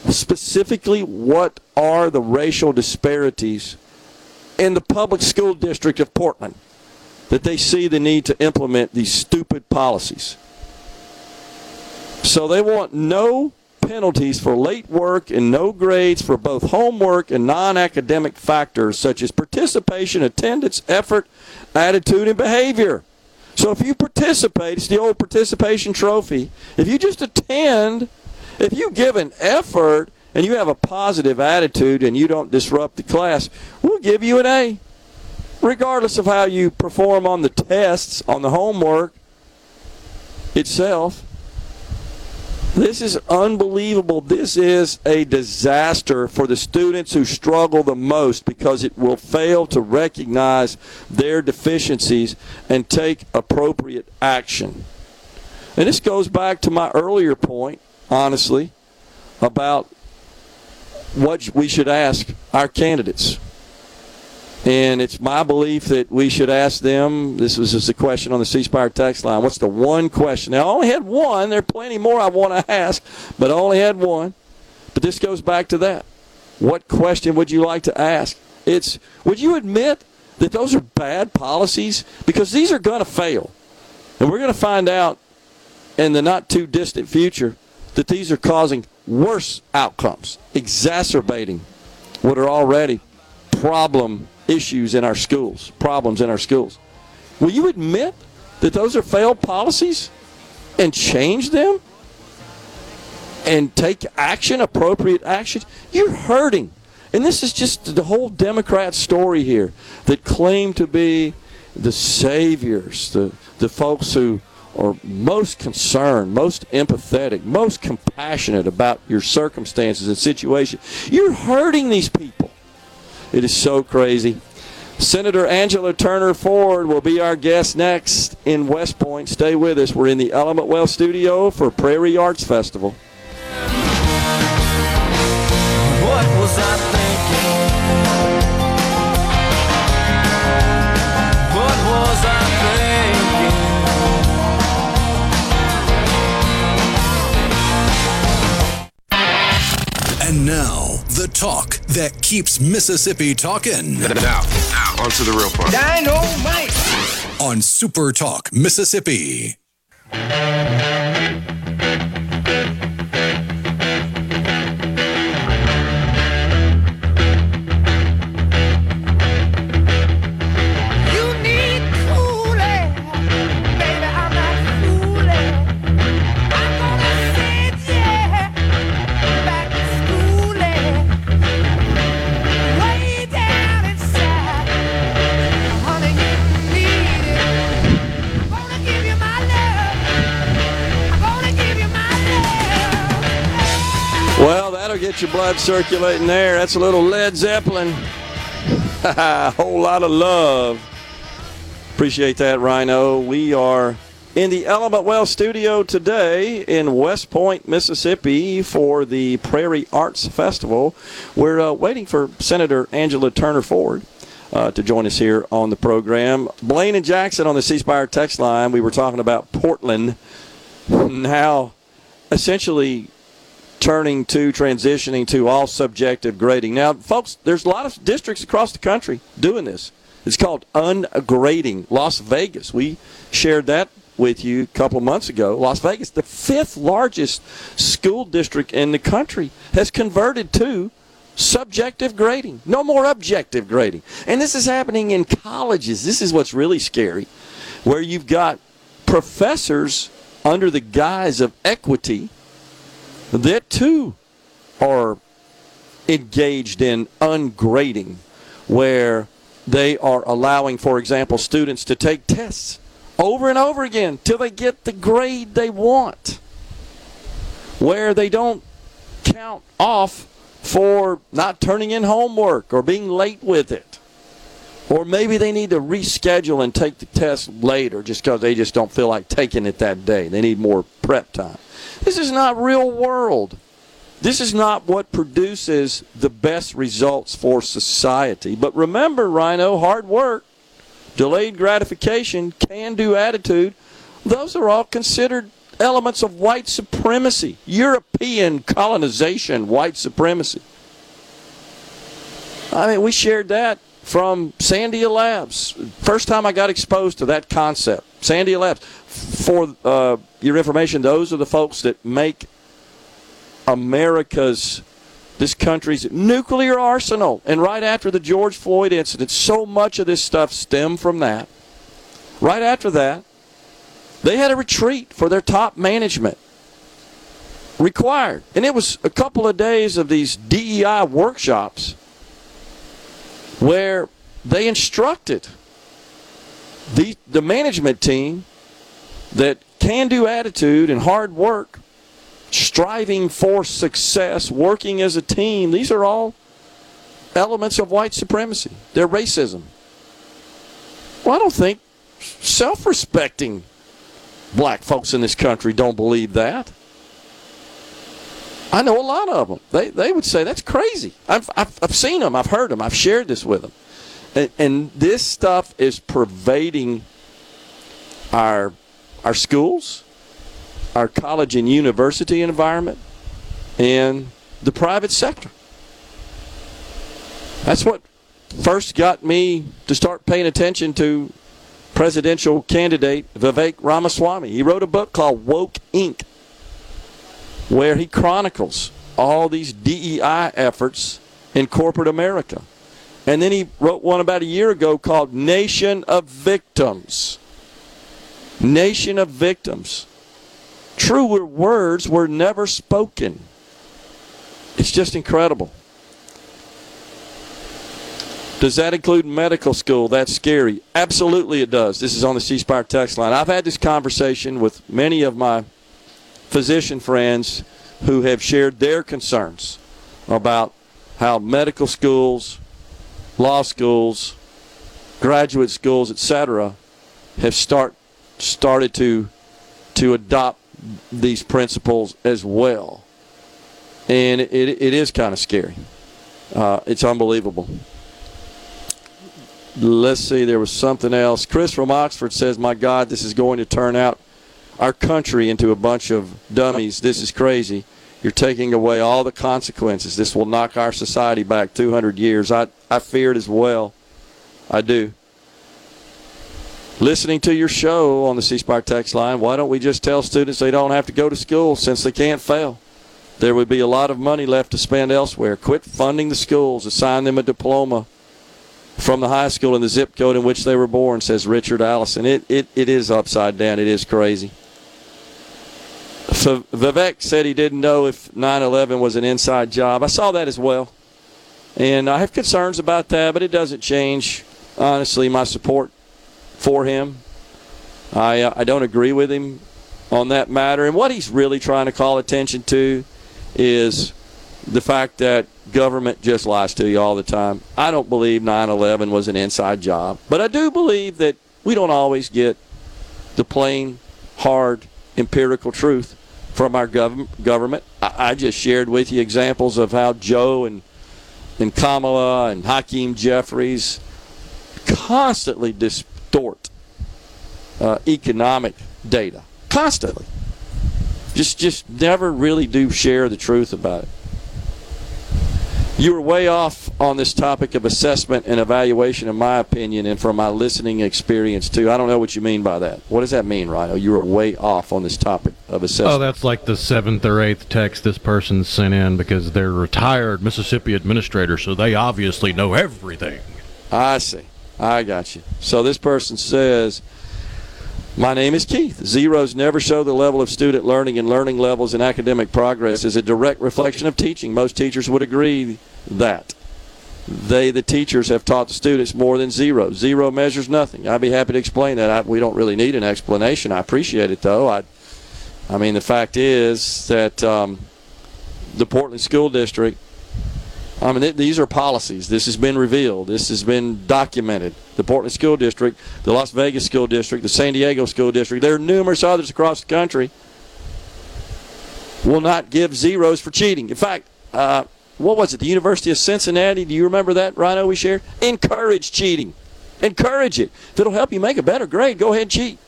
specifically what are the racial disparities in the public school district of Portland that they see the need to implement these stupid policies. So they want no penalties for late work and no grades for both homework and non academic factors such as participation, attendance, effort, attitude, and behavior. So if you participate, it's the old participation trophy. If you just attend, if you give an effort and you have a positive attitude and you don't disrupt the class, we'll give you an A. Regardless of how you perform on the tests, on the homework itself. This is unbelievable. This is a disaster for the students who struggle the most because it will fail to recognize their deficiencies and take appropriate action. And this goes back to my earlier point, honestly, about what we should ask our candidates. And it's my belief that we should ask them. This was just a question on the C Spire text line. What's the one question? Now, I only had one. There are plenty more I want to ask, but I only had one. But this goes back to that. What question would you like to ask? It's would you admit that those are bad policies? Because these are going to fail. And we're going to find out in the not too distant future that these are causing worse outcomes, exacerbating what are already problem issues in our schools, problems in our schools. Will you admit that those are failed policies and change them and take action, appropriate action? You're hurting. And this is just the whole Democrat story here that claim to be the saviors, the, the folks who are most concerned, most empathetic, most compassionate about your circumstances and situation. You're hurting these people. It is so crazy. Senator Angela Turner Ford will be our guest next in West Point. Stay with us. We're in the Element Wealth studio for Prairie Arts Festival. What was I thinking? What was I And now, the talk that keeps Mississippi talking. Now, now, on to the real part. Dynamite! On Super Talk, Mississippi. Get your blood circulating there. That's a little Led Zeppelin. A whole lot of love. Appreciate that, Rhino. We are in the Element Wealth studio today in West Point, Mississippi for the Prairie Arts Festival. We're uh, waiting for Senator Angela Turner Ford. Uh, to join us here on the program. Blaine and Jackson on the C Spire text line. We were talking about Portland. Now, essentially, turning to transitioning to all subjective grading. Now, folks, there's a lot of districts across the country doing this. It's called ungrading. Las Vegas, we shared that with you a couple months ago. Las Vegas, the fifth largest school district in the country, has converted to subjective grading. No more objective grading. And this is happening in colleges. This is what's really scary, where you've got professors under the guise of equity that too are engaged in ungrading, where they are allowing, for example, students to take tests over and over again till they get the grade they want, where they don't count off for not turning in homework or being late with it. Or maybe they need to reschedule and take the test later just because they just don't feel like taking it that day. They need more prep time. This is not real world. This is not what produces the best results for society. But remember, Rhino, hard work, delayed gratification, can do attitude, those are all considered elements of white supremacy, European colonization, white supremacy. I mean, we shared that from Sandia Labs. First time I got exposed to that concept. Sandia Labs. For uh, your information, those are the folks that make America's, this country's nuclear arsenal. And right after the George Floyd incident, so much of this stuff stemmed from that. Right after that, they had a retreat for their top management required. And it was a couple of days of these DEI workshops where they instructed the, the management team that can do attitude and hard work, striving for success, working as a team, these are all elements of white supremacy. They're racism. Well, I don't think self respecting black folks in this country don't believe that. I know a lot of them. They, they would say that's crazy. I've, I've, I've seen them, I've heard them, I've shared this with them. And, and this stuff is pervading our, our schools, our college and university environment, and the private sector. That's what first got me to start paying attention to presidential candidate Vivek Ramaswamy. He wrote a book called Woke Inc., where he chronicles all these DEI efforts in corporate America. And then he wrote one about a year ago called Nation of Victims. Nation of Victims. Truer words were never spoken. It's just incredible. Does that include medical school? That's scary. Absolutely, it does. This is on the C Spire text line. I've had this conversation with many of my physician friends who have shared their concerns about how medical schools, law schools, graduate schools, etc., have start started to to adopt these principles as well, and it, it is kind of scary. Uh, it's unbelievable. Let's see, there was something else. Chris from Oxford says, My God, this is going to turn out our country into a bunch of dummies. This is crazy. You're taking away all the consequences. This will knock our society back 200 years. I, I fear it as well. I do. Listening to your show on the C Spire text line, why don't we just tell students they don't have to go to school since they can't fail? There would be a lot of money left to spend elsewhere. Quit funding the schools, assign them a diploma from the high school in the zip code in which they were born, says Richard Allison. It, it, it is upside down. It is crazy. So Vivek said he didn't know if 9 11 was an inside job. I saw that as well. And I have concerns about that, but it doesn't change, honestly, my support for him. I, uh, I don't agree with him on that matter. And what he's really trying to call attention to is the fact that government just lies to you all the time. I don't believe 9 11 was an inside job, but I do believe that we don't always get the plain, hard, empirical truth from our gov- government. I-, I just shared with you examples of how Joe and, and Kamala and Hakeem Jeffries constantly distort uh, economic data. Constantly. Just, just never really do share the truth about it. You were way off on this topic of assessment and evaluation, in my opinion, and from my listening experience, too. I don't know what you mean by that. What does that mean, Rhino? You were way off on this topic of assessment. Oh, that's like the seventh or eighth text this person sent in because they're retired Mississippi administrator, so they obviously know everything. I see. I got you. So this person says, My name is Keith. Zeros never show the level of student learning, and learning levels and academic progress is a direct reflection of teaching. Most teachers would agree that. They, the teachers, have taught the students more than zero. Zero measures nothing. I'd be happy to explain that. I, we don't really need an explanation. I appreciate it, though. I, I mean, the fact is that um, the Portland School District I mean, th- these are policies. This has been revealed. This has been documented. The Portland School District, the Las Vegas School District, the San Diego School District, there are numerous others across the country, will not give zeros for cheating. In fact, uh, what was it? The University of Cincinnati, do you remember that, Rhino, we shared? Encourage cheating. Encourage it. If it'll help you make a better grade, go ahead and cheat.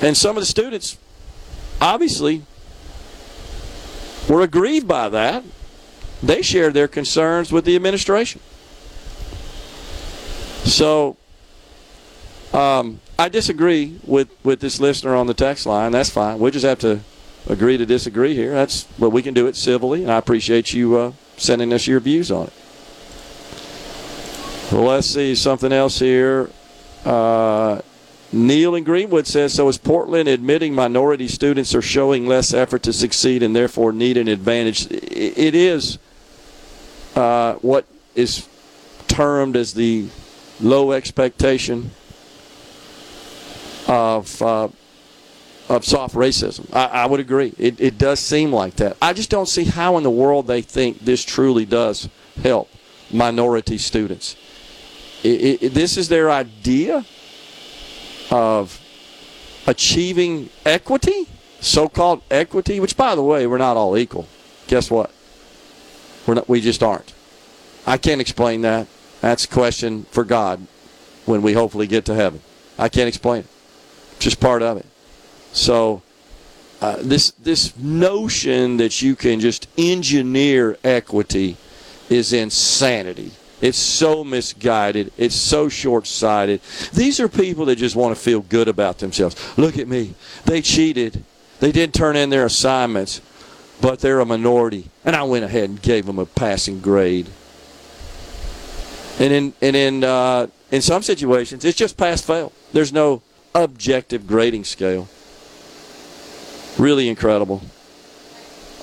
And some of the students obviously were aggrieved by that. They shared their concerns with the administration. So um, I disagree with, with this listener on the text line. That's fine. We just have to agree to disagree here. That's but we can do it civilly, and I appreciate you uh, sending us your views on it. Well, let's see something else here. Uh, Neil in Greenwood says so. Is Portland admitting minority students are showing less effort to succeed and therefore need an advantage? It is uh, what is termed as the low expectation of uh, of soft racism. I, I would agree. It, it does seem like that. I just don't see how in the world they think this truly does help minority students. It, it, this is their idea of achieving equity, so-called equity. Which, by the way, we're not all equal. Guess what? We're not. We just aren't. I can't explain that. That's a question for God when we hopefully get to heaven. I can't explain it. Just part of it. So uh, this this notion that you can just engineer equity is insanity. It's so misguided. It's so short-sighted. These are people that just want to feel good about themselves. Look at me. They cheated. They didn't turn in their assignments, but they're a minority, and I went ahead and gave them a passing grade. And in and in uh, in some situations, it's just pass fail. There's no objective grading scale. Really incredible.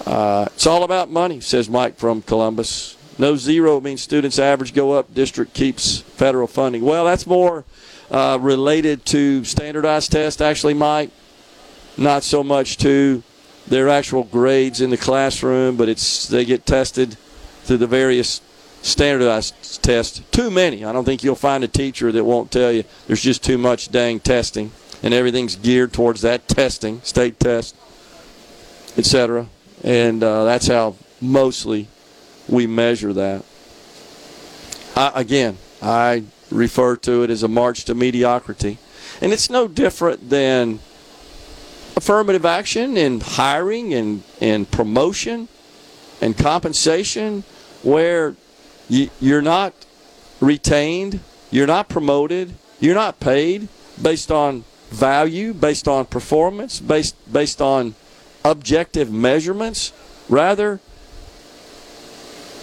Uh, it's all about money, says Mike from Columbus. No zero means students' average go up, district keeps federal funding. Well, that's more uh, related to standardized tests, actually, Mike. Not so much to their actual grades in the classroom, but it's they get tested through the various standardized tests. Too many. I don't think you'll find a teacher that won't tell you there's just too much dang testing, and everything's geared towards that testing, state test, etc. And uh, that's how mostly we measure that. I, again, I refer to it as a march to mediocrity. And it's no different than affirmative action in hiring and, and promotion and compensation, where you, you're not retained, you're not promoted, you're not paid based on value, based on performance, based, based on objective measurements. Rather,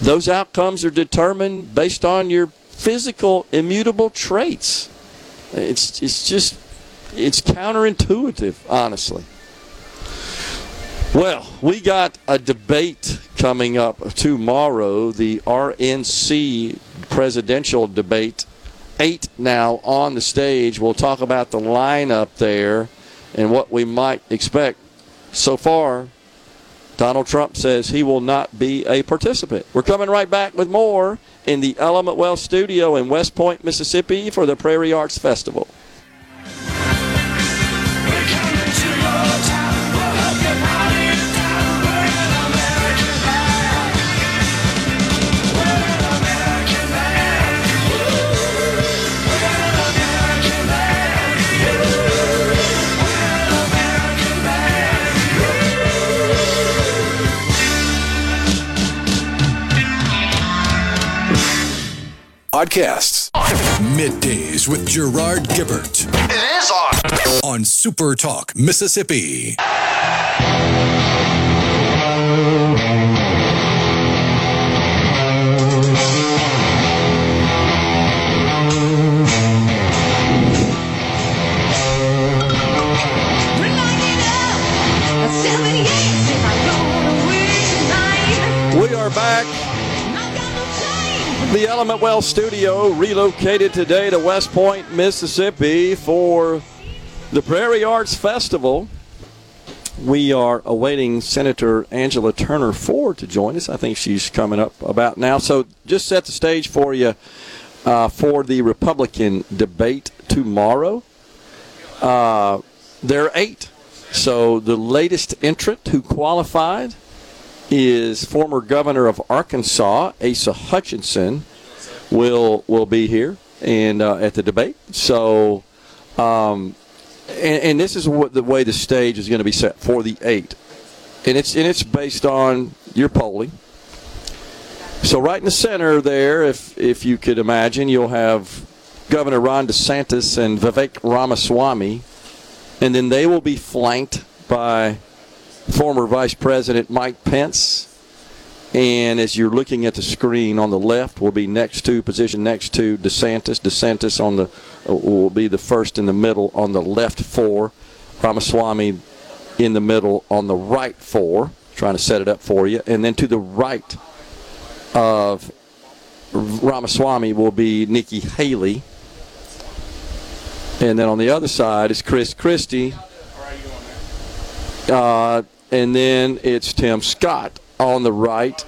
those outcomes are determined based on your physical immutable traits. It's it's just it's counterintuitive, honestly. Well, we got a debate coming up tomorrow, the RNC presidential debate. Eight now on the stage. We'll talk about the lineup there and what we might expect. So far, Donald Trump says he will not be a participant. We're coming right back with more in the Element Wealth studio in West Point, Mississippi for the Prairie Arts Festival. Podcasts. Middays with Gerard Gibert. It is on. On Super Talk, Mississippi. We are back. The Element Wealth studio relocated today to West Point, Mississippi for the Prairie Arts Festival. We are awaiting Senator Angela Turner Ford to join us. I think she's coming up about now. So just set the stage for you uh, for the Republican debate tomorrow. Uh, there are eight. So the latest entrant who qualified is former governor of Arkansas, Asa Hutchinson, will will be here and uh, at the debate. So, um, and, and this is what the way the stage is going to be set for the eight, and it's and it's based on your polling. So right in the center there, if if you could imagine, you'll have Governor Ron DeSantis and Vivek Ramaswamy, and then they will be flanked by former Vice President Mike Pence. And as you're looking at the screen on the left, will be next to position next to DeSantis. DeSantis on the uh, will be the first in the middle on the left four. Ramaswamy in the middle on the right four. Trying to set it up for you, and then to the right of Ramaswamy will be Nikki Haley. And then on the other side is Chris Christie. Uh, and then it's Tim Scott on the right.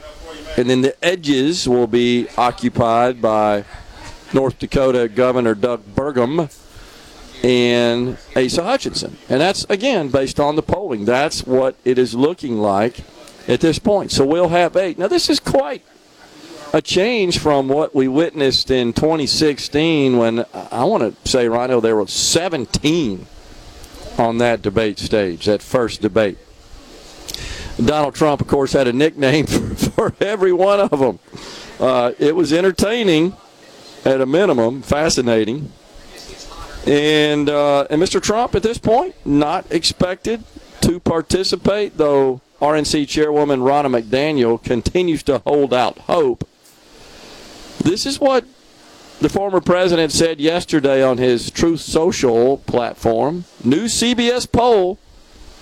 And then the edges will be occupied by North Dakota Governor Doug Burgum and Asa Hutchinson. And that's, again, based on the polling. That's what it is looking like at this point. So we'll have eight. Now, this is quite a change from what we witnessed in 2016 when I want to say, Rhino, there were 17 on that debate stage, that first debate. Donald Trump, of course, had a nickname for, for every one of them. Uh, it was entertaining, at a minimum, fascinating. And, uh, and Mr. Trump, at this point, not expected to participate, though RNC Chairwoman Ronna McDaniel continues to hold out hope. This is what the former president said yesterday on his Truth Social platform. New CBS poll,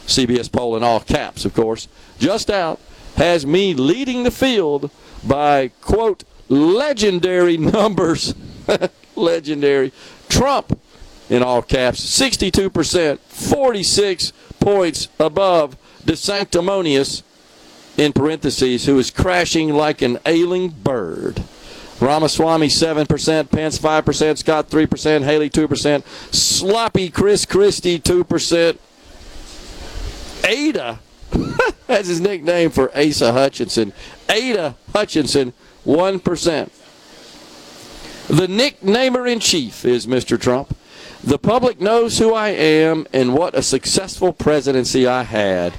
CBS poll in all caps, of course, just out, has me leading the field by, quote, legendary numbers. legendary. Trump, in all caps, 62%, 46 points above DeSanctimonious, in parentheses, who is crashing like an ailing bird. Ramaswamy 7%, Pence 5%, Scott 3%, Haley 2%, sloppy Chris Christie 2%. Ada, that's his nickname for Asa Hutchinson. Ada Hutchinson 1%. The nicknamer in chief is Mr. Trump. The public knows who I am and what a successful presidency I had.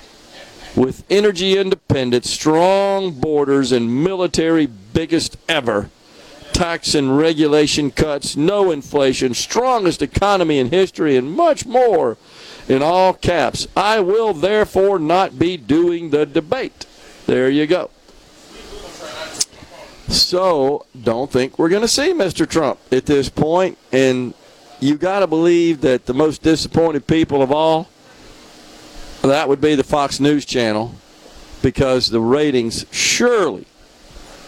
With energy independence, strong borders, and military biggest ever tax and regulation cuts, no inflation, strongest economy in history, and much more in all caps. I will therefore not be doing the debate. There you go. So, don't think we're going to see Mr. Trump at this point. and you got to believe that the most disappointed people of all that would be the Fox News channel because the ratings surely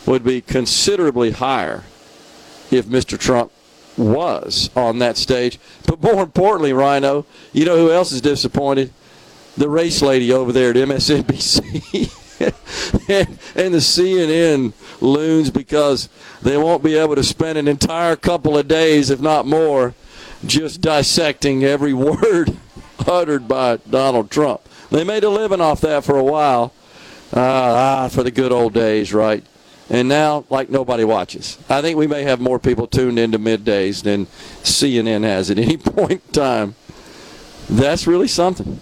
would be considerably higher if Mr. Trump was on that stage. But more importantly, Rhino, you know who else is disappointed? The race lady over there at MSNBC. and, the CNN loons because they won't be able to spend an entire couple of days, if not more, just dissecting every word uttered by Donald Trump. They made a living off that for a while. Ah, ah, for the good old days, right? And now, like nobody watches. I think we may have more people tuned into middays than CNN has at any point in time. That's really something.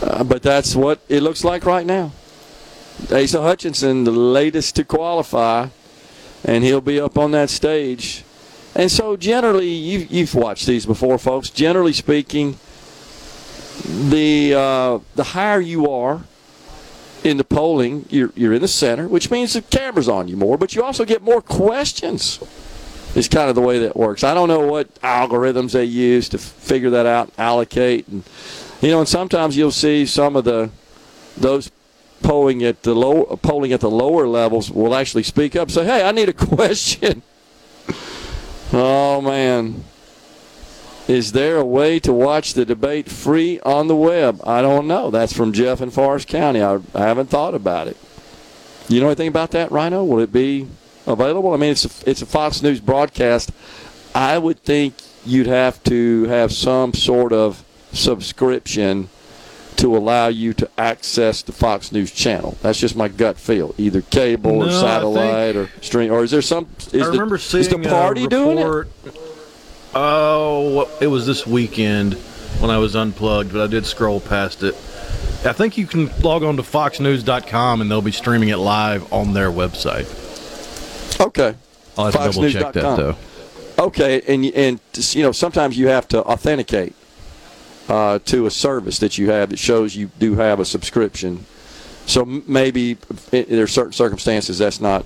Uh, but that's what it looks like right now. Asa Hutchinson, the latest to qualify, and he'll be up on that stage. And so, generally, you've, you've watched these before, folks. Generally speaking, the uh, the higher you are in the polling, you're, you're in the center, which means the camera's on you more, but you also get more questions. Is kind of the way that works. I don't know what algorithms they use to figure that out, allocate, and you know, and sometimes you'll see some of the those polling at the low polling at the lower levels will actually speak up, say, "Hey, I need a question." oh man, is there a way to watch the debate free on the web? I don't know. That's from Jeff in Forest County. I, I haven't thought about it. You know anything about that, Rhino? Will it be available? I mean, it's a, it's a Fox News broadcast. I would think you'd have to have some sort of subscription to allow you to access the Fox News channel. That's just my gut feel. Either cable or No, I satellite or stream. Or is there some? Is I remember the, seeing is the party a doing it? Oh, it was this weekend when I was unplugged, but I did scroll past it. I think you can log on to foxnews.com and they'll be streaming it live on their website. Okay. I'll have to double check that though. Okay, and and you know sometimes you have to authenticate uh, to a service that you have that shows you do have a subscription. So maybe i there are certain circumstances that's not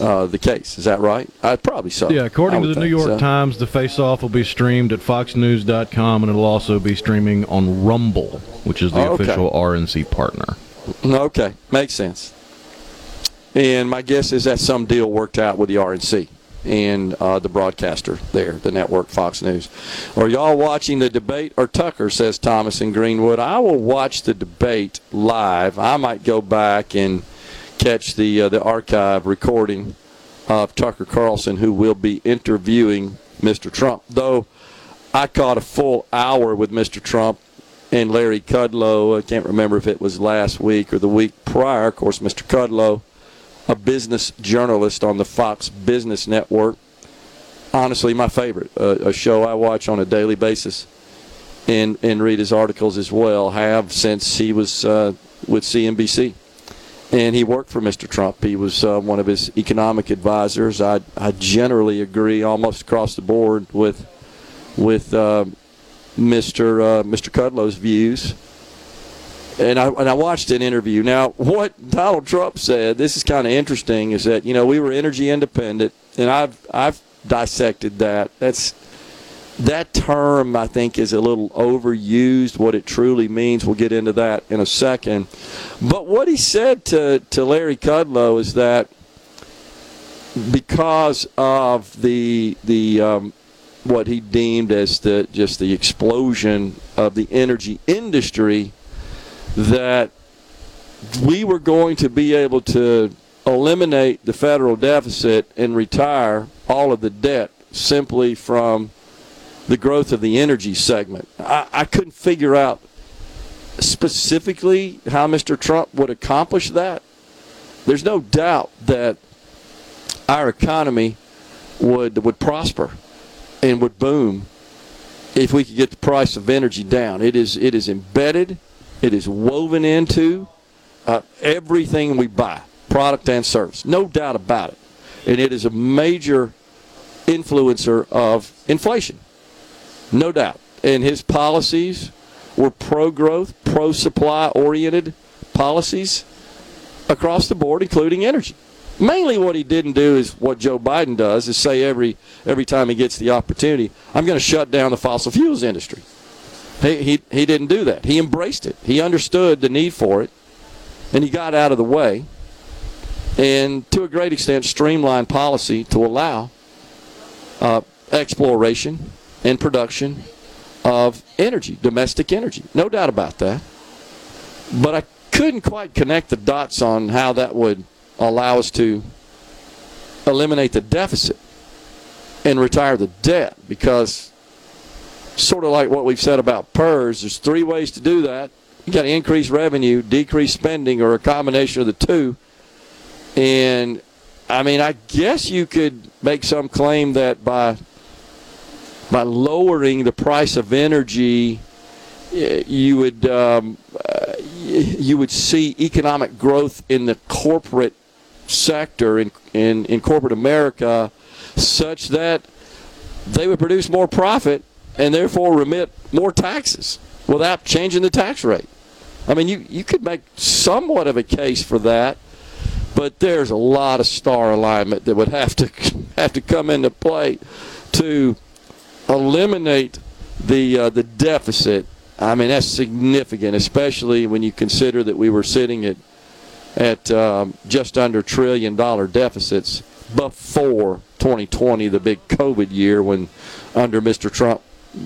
uh, the case. Is that right? Uh, probably so. Yeah, according to the New York so. Times, the face off will be streamed at foxnews.com and it'll also be streaming on Rumble, which is the Oh, okay. official RNC partner. Okay, makes sense. And my guess is that some deal worked out with the RNC and uh, the broadcaster there, the network Fox News. Are y'all watching the debate or Tucker? Says Thomas in Greenwood. I will watch the debate live. I might go back and catch the uh, the archive recording of Tucker Carlson, who will be interviewing Mr. Trump. Though I caught a full hour with Mr. Trump and Larry Kudlow. I can't remember if it was last week or the week prior. Of course, Mr. Kudlow, a business journalist on the Fox Business Network. Honestly, my favorite, a, a show I watch on a daily basis and, and read his articles as well, have since he was uh, with CNBC. And he worked for Mr. Trump. He was uh, one of his economic advisors. I, I generally agree almost across the board with with uh, Mr. Uh, Mr. Kudlow's views. And I and I watched an interview. Now, what Donald Trump said, this is kind of interesting, is that you know we were energy independent, and I've I've dissected that. That's that term I think is a little overused. What it truly means, we'll get into that in a second. But what he said to to Larry Kudlow is that because of the the um, what he deemed as the just the explosion of the energy industry that we were going to be able to eliminate the federal deficit and retire all of the debt simply from the growth of the energy segment. I, I couldn't figure out specifically how Mr. Trump would accomplish that. There's no doubt that our economy would would prosper and would boom if we could get the price of energy down. It is it is embedded, it is woven into uh, everything we buy, product and service. No doubt about it. And it is a major influencer of inflation. No doubt. And his policies were pro growth, pro supply oriented policies across the board, including energy. Mainly, what he didn't do is what Joe Biden does: is say every every time he gets the opportunity, "I'm going to shut down the fossil fuels industry." He, he he didn't do that. He embraced it. He understood the need for it, and he got out of the way, and to a great extent, streamlined policy to allow uh, exploration and production of energy, domestic energy. No doubt about that. But I couldn't quite connect the dots on how that would allow us to eliminate the deficit and retire the debt because sort of like what we've said about PERS, there's three ways to do that. You got to increase revenue, decrease spending, or a combination of the two. And I mean, I guess you could make some claim that by by lowering the price of energy, you would um, uh, you would see economic growth in the corporate sector in, in in corporate America, such that they would produce more profit and therefore remit more taxes without changing the tax rate. I mean, you, you could make somewhat of a case for that, but there's a lot of star alignment that would have to have to come into play to eliminate the uh, the deficit. I mean, that's significant, especially when you consider that we were sitting at at um, just under trillion dollar deficits before 2020, the big COVID year, when under Mr. Trump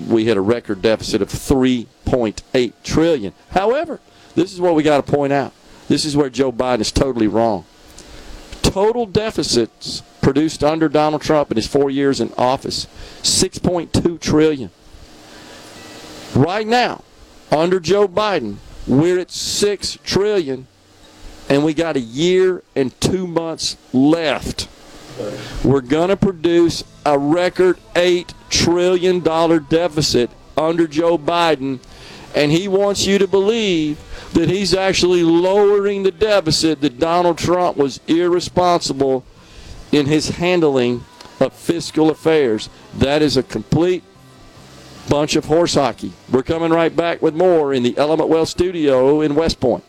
we had a record deficit of 3.8 trillion. However, this is what we got to point out. This is where Joe Biden is totally wrong. Total deficits produced under Donald Trump in his four years in office, 6.2 trillion. Right now, under Joe Biden, we're at 6 trillion and we got a year and 2 months left We're going to produce a record $8 trillion deficit under Joe Biden, and he wants you to believe that he's actually lowering the deficit, that Donald Trump was irresponsible in his handling of fiscal affairs. That is a complete bunch of horse hockey. We're coming right back with more in the Element Wealth studio in West Point.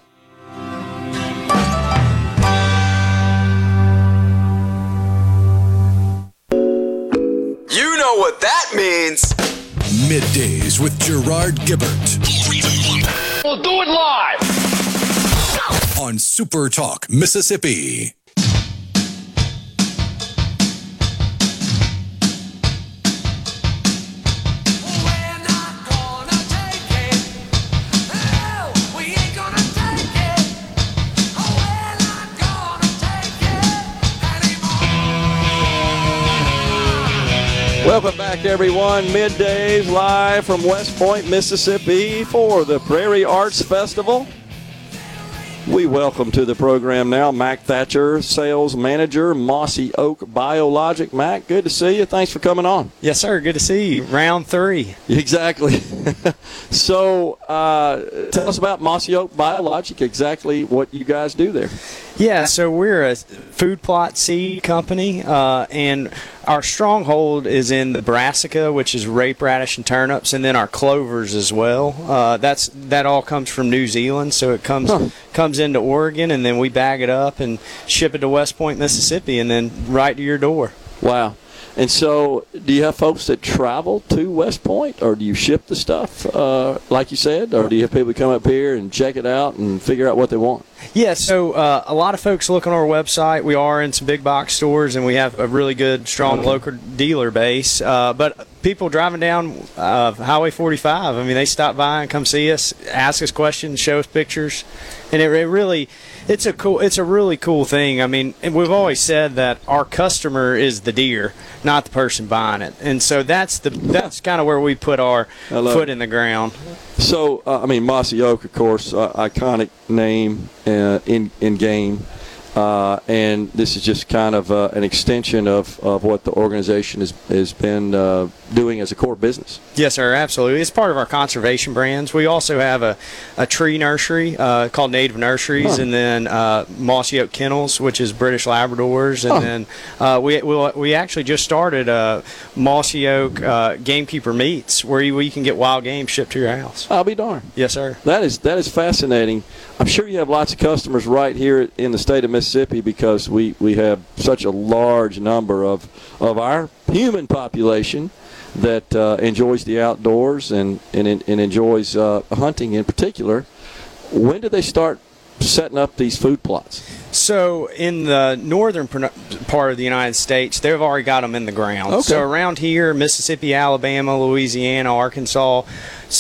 You know what that means. Middays with Gerard Gibert We'll do it live. on Super Talk, Mississippi. Welcome back, everyone. Middays live from West Point, Mississippi for the Prairie Arts Festival. We welcome to the program now Mac Thatcher, sales manager, Mossy Oak Biologic. Mac, good to see you. Thanks for coming on. Yes, sir. Good to see you. Round three. Exactly. so, uh, tell us about Mossy Oak Biologic, exactly what you guys do there. Yeah, so we're a food plot seed company, uh, and our stronghold is in the brassica, which is rape radish and turnips, and then our clovers as well. Uh, that's that all comes from New Zealand, so it comes comes into Oregon, and then we bag it up and ship it to West Point, Mississippi, and then right to your door. Wow. And so, do you have folks that travel to West Point, or do you ship the stuff, uh, like you said, or do you have people come up here and check it out and figure out what they want? Yeah, so uh, a lot of folks look on our website. We are in some big box stores, and we have a really good, strong local dealer base. Uh, but people driving down uh, Highway 45, I mean, they stop by and come see us, ask us questions, show us pictures, and it, it really, it's a cool, it's a really cool thing. I mean, and we've always said that our customer is the deer, not the person buying it, and so that's the that's kind of where we put our foot it. in the ground. So, uh, I mean, Mossy Oak, of course, uh, iconic name uh, in in game, uh, and this is just kind of uh, an extension of, of what the organization has has been uh, doing as a core business. Yes, sir, absolutely. It's part of our conservation brands. We also have a, a tree nursery uh, called Native Nurseries, Huh. and then uh, Mossy Oak Kennels, which is British Labradors, and Huh. then uh, we we we actually just started uh, Mossy Oak uh, Gamekeeper Meats, where you, where you can get wild game shipped to your house. I'll be darned. Yes, sir. That is that is fascinating. I'm sure you have lots of customers right here in the state of Mississippi because we, we have such a large number of of our human population that uh, enjoys the outdoors and and, and enjoys uh, hunting in particular. When do they start setting up these food plots? So in the northern part of the United States, they've already got them in the ground. Okay. So around here, Mississippi, Alabama, Louisiana, Arkansas,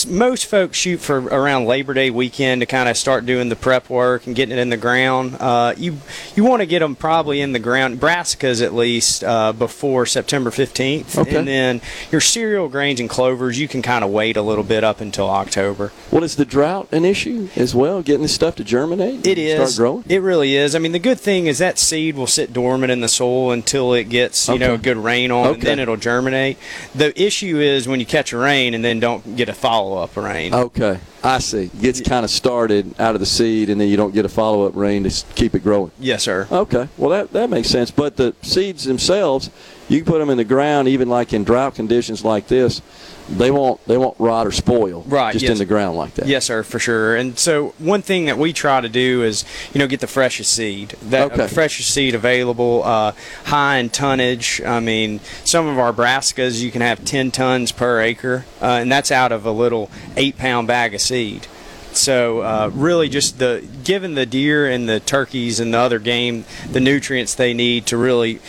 most folks shoot for around Labor Day weekend to kind of start doing the prep work and getting it in the ground. Uh, you you want to get them probably in the ground, brassicas at least, uh, before September 15th. Okay. And then your cereal grains and clovers, you can kind of wait a little bit up until October. Well, is the drought an issue as well? Getting this stuff to germinate? It is. Start growing? It really is. I mean, the good thing is that seed will sit dormant in the soil until it gets, you know, Okay. good rain on, and then it'll germinate. The issue is when you catch a rain and then don't get a follow up rain. Okay, I see. Gets kind of started out of the seed, and then you don't get a follow up rain to keep it growing. Yes, sir. Okay, well that that makes sense. But the seeds themselves, you can put them in the ground, even like in drought conditions like this. They won't they won't rot or spoil. Right, Just yes. in the ground like that. Yes, sir, for sure. And so one thing that we try to do is, you know, get the freshest seed. That Okay. freshest seed available, uh, high in tonnage. I mean, some of our brassicas you can have 10 tons per acre, uh, and that's out of a little eight pound bag of seed. So uh, really, just the giving the deer and the turkeys and the other game the nutrients they need to really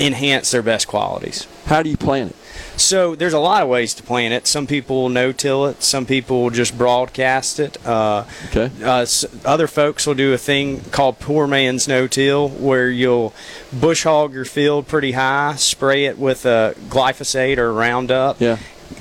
enhance their best qualities. How do you plant it? So there's a lot of ways to plant it. Some people no-till it. Some people just broadcast it. Uh, Okay. uh, other folks will do a thing called poor man's no-till, where you'll bush hog your field pretty high, spray it with a glyphosate or Roundup, Yeah.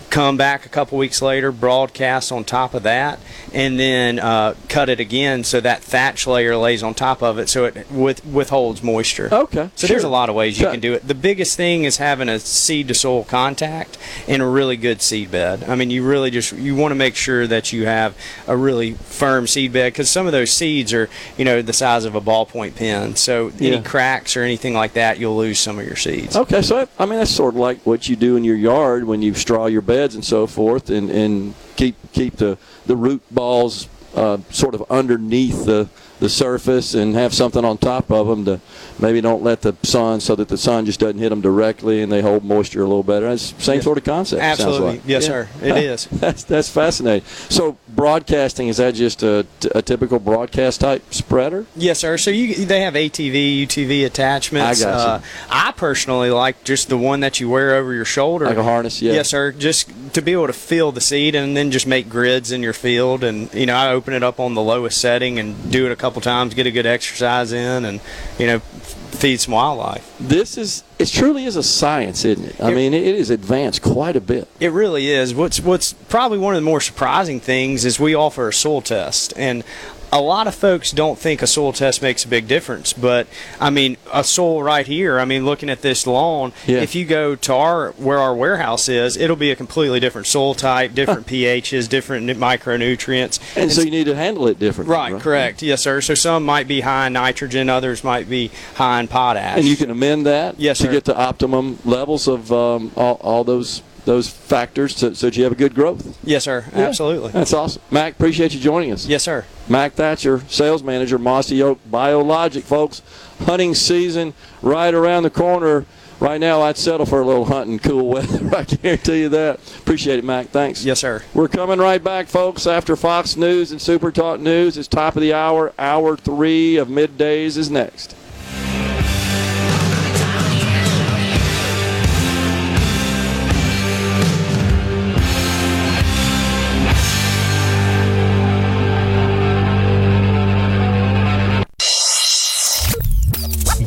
Come back a couple weeks later, broadcast on top of that, and then uh, cut it again so that thatch layer lays on top of it so it with, withholds moisture. Okay. So there's a lot of ways you Okay. can do it. The biggest thing is having a seed to soil contact and a really good seed bed. I mean, you really just you want to make sure that you have a really firm seed bed because some of those seeds are you know the size of a ballpoint pen. So Yeah. any cracks or anything like that, you'll lose some of your seeds. Okay, so I, I mean that's sort of like what you do in your yard when you straw your beds and so forth, and, and keep keep the the root balls uh, sort of underneath the the surface and have something on top of them to maybe don't let the sun so that the sun just doesn't hit them directly and they hold moisture a little better. It's the same sort of concept. Absolutely. like. Yes, Yeah. sir. It is. That's that's fascinating. So broadcasting is that just a, a typical broadcast type spreader? Yes, sir. So you they have ATV, UTV attachments. I got. Uh, I personally like just the one that you wear over your shoulder, Like a harness, yeah. Yes, sir. Just to be able to feel the seed and then just make grids in your field. And you know, I open it up on the lowest setting and do it a couple times, get a good exercise in, and you know, feed some wildlife. This is it truly is a science, isn't it? I It- mean, it is advanced quite a bit. It really is. What's what's probably one of the more surprising things is we offer a soil test, and a lot of folks don't think a soil test makes a big difference. But I mean, a soil right here. I mean, looking at this lawn, Yeah. if you go to our where our warehouse is, it'll be a completely different soil type, different pHs, different micronutrients. And so you need to handle it differently. Right, correct. Yes, sir. So some might be high in nitrogen, others might be high in potash. And you can amend that Yes, to sir. get to optimum levels of um, all, all those those factors so, so that you have a good growth. Yes, sir. Yeah. Absolutely. That's awesome. Mac, appreciate you joining us. Yes, sir. Mac Thatcher, sales manager, Mossy Oak Biologic, folks. Hunting season right around the corner. Right now, I'd settle for a little hunting, cool weather. I guarantee you that. Appreciate it, Mac. Thanks. Yes, sir. We're coming right back, folks, after Fox News and Super Talk News. It's top of the hour. Hour three of middays is next.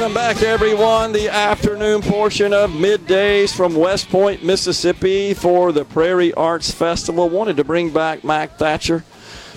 Welcome back, everyone. The afternoon portion of middays from West Point, Mississippi for the Prairie Arts Festival. Wanted to bring back Mac Thatcher,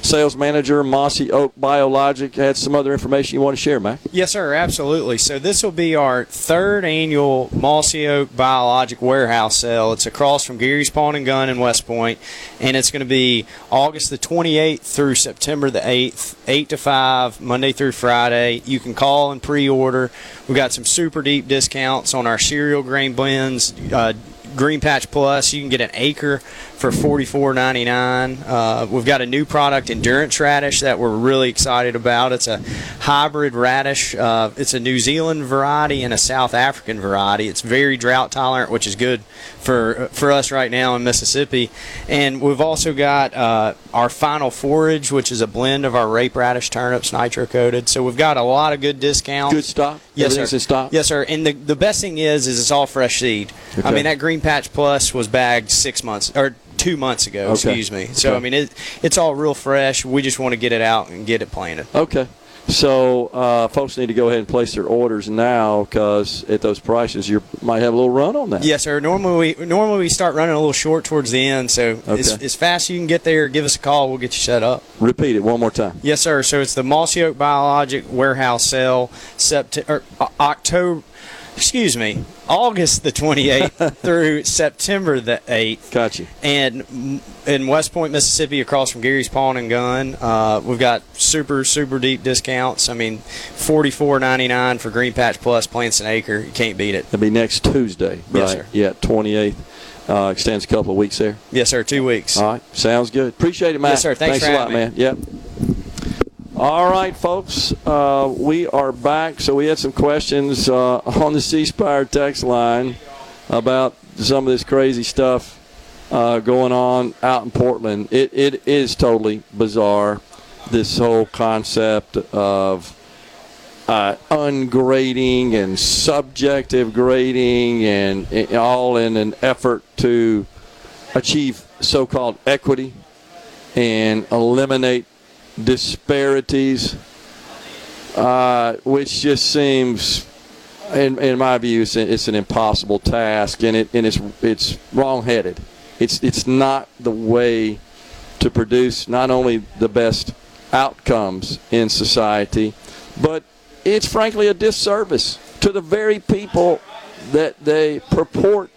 sales manager, Mossy Oak Biologic. Had some other information you want to share, Mac? Yes, sir, absolutely. So this will be our third annual Mossy Oak Biologic Warehouse Sale. It's across from Gary's Pawn and Gun in West Point, and it's going to be August the 28th through September the 8th, 8 to 5, Monday through Friday. You can call and pre-order. We've got some super deep discounts on our cereal grain blends. Uh, Green Patch Plus, you can get an acre for $44.99. Uh, we've got a new product, Endurance Radish, that we're really excited about. It's a hybrid radish. Uh, it's a New Zealand variety and a South African variety. It's very drought tolerant, which is good for for us right now in Mississippi. And we've also got uh, our Final Forage, which is a blend of our rape radish turnips, nitro coated. So we've got a lot of good discounts. Good stock? Yes, Everything's sir. stock? Yes, sir. And the, the best thing is, is it's all fresh seed. I mean, that Green Patch Plus was bagged six months or two months ago. Okay. Excuse me. So Okay. I mean, it, it's all real fresh. We just want to get it out and get it planted. Okay. So uh, folks need to go ahead and place their orders now because at those prices you might have a little run on that. Yes, sir. Normally, we, normally we start running a little short towards the end. So as, as fast as you can get there, give us a call. We'll get you set up. Repeat it one more time. Yes, sir. So it's the Mossy Oak Biologic Warehouse Sale, September, October. Excuse me, August the 28th through September the 8th. Gotcha. And in West Point, Mississippi, across from Gary's Pawn and Gun, uh, we've got super, super deep discounts. I mean, forty-four ninety-nine for Green Patch Plus plants an acre. You can't beat it. It'll be next Tuesday, right? Yes, sir. Yeah, 28th. Uh, extends a couple of weeks there. Yes, sir. Two weeks. All right, sounds good. Appreciate it, Matt. Yes, sir. Thanks for a lot, me. man. Yep. All right, folks. Uh, we are back. So we had some questions uh, on the C Spire text line about some of this crazy stuff uh, going on out in Portland. It, it is totally bizarre, this whole concept of uh, ungrading and subjective grading, and, and all in an effort to achieve so called equity and eliminate disparities, uh, which just seems in, in my view, it's, it's an impossible task, and it and it's it's wrong-headed. It's it's not the way to produce not only the best outcomes in society, but it's frankly a disservice to the very people that they purport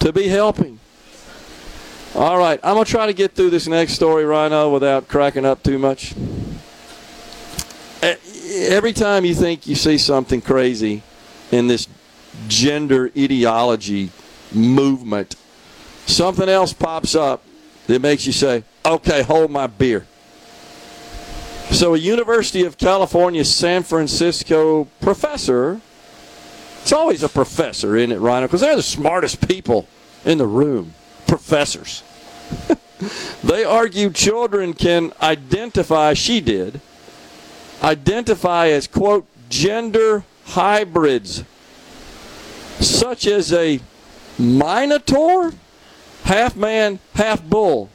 to be helping. All right, I'm gonna try to get through this next story, Rhino, without cracking up too much. Eh, every time you think you see something crazy in this gender ideology movement, something else pops up that makes you say, okay, hold my beer. So, a University of California, San Francisco professor, it's always a professor, isn't it, Rhino? Because they're the smartest people in the room, professors. they argue children can identify, she did, identify as, quote, gender hybrids, such as a minotaur, half man, half bull,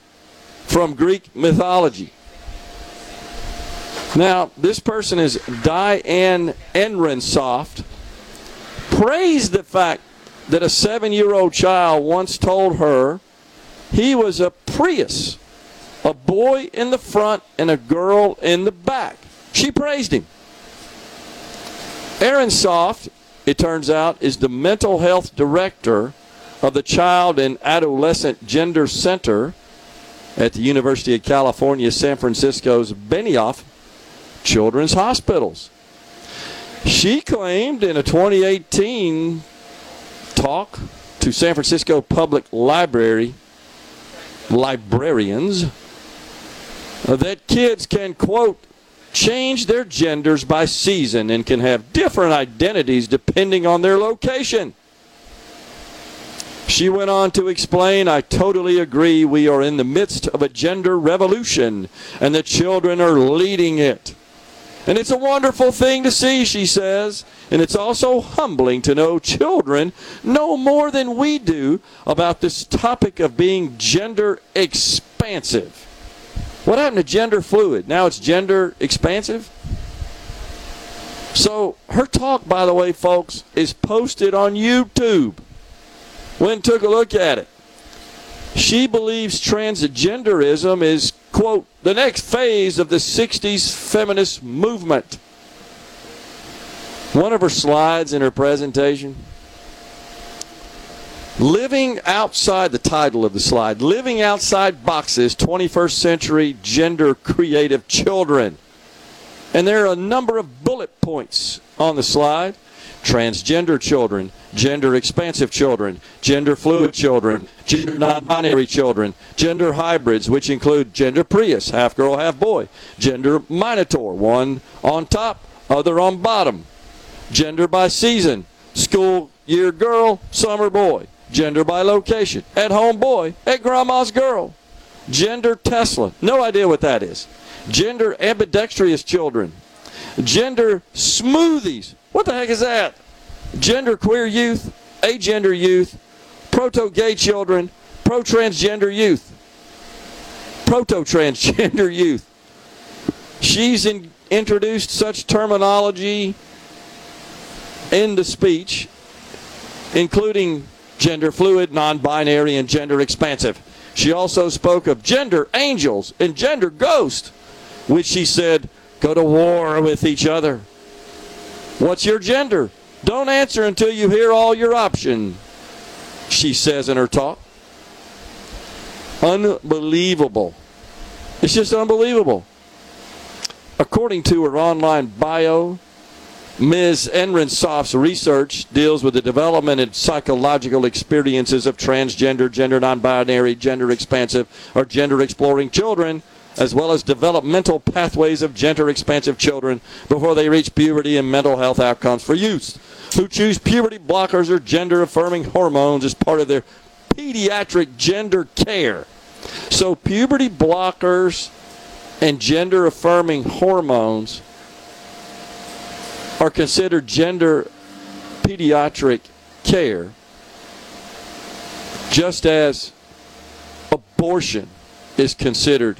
from Greek mythology. Now, this person is Diane Ehrensaft, praised the fact that a seven year old child once told her he was a Prius, a boy in the front and a girl in the back. She praised him. Ehrensaft, it turns out, is the mental health director of the Child and Adolescent Gender Center at the University of California, San Francisco's Benioff Children's Hospitals. She claimed in a 2018 talk to San Francisco Public Library librarians that kids can, quote, change their genders by season and can have different identities depending on their location. She went on to explain, I totally agree. We are in the midst of a gender revolution, and the children are leading it. And it's a wonderful thing to see, she says. And it's also humbling to know children know more than we do about this topic of being gender expansive. What happened to gender fluid? Now it's gender expansive? So her talk, by the way, folks, is posted on YouTube. Went took a look at it. She believes transgenderism is, quote, the next phase of the 60s feminist movement. One of her slides in her presentation Living outside the title of the slide, living outside boxes, 21st century gender creative children. And there are a number of bullet points on the slide transgender children, gender expansive children, gender fluid children, gender non binary children, gender hybrids, which include gender Prius, half girl, half boy, gender Minotaur, one on top, other on bottom, gender by season, school year girl, summer boy, gender by location, at home boy, at grandma's girl, gender Tesla, no idea what that is, gender ambidextrous children, gender smoothies, what the heck is that? Gender queer youth, agender youth, proto gay children, pro transgender youth, proto transgender youth. She's in, introduced such terminology into speech, including gender fluid, non binary, and gender expansive. She also spoke of gender angels and gender ghosts, which she said go to war with each other. What's your gender? Don't answer until you hear all your options, she says in her talk. Unbelievable. It's just unbelievable. According to her online bio, Ms. Ehrensaft's research deals with the development and psychological experiences of transgender, gender non binary, gender expansive, or gender exploring children as well as developmental pathways of gender expansive children before they reach puberty and mental health outcomes for youth who choose puberty blockers or gender affirming hormones as part of their pediatric gender care. So puberty blockers and gender affirming hormones are considered gender pediatric care, just as abortion is considered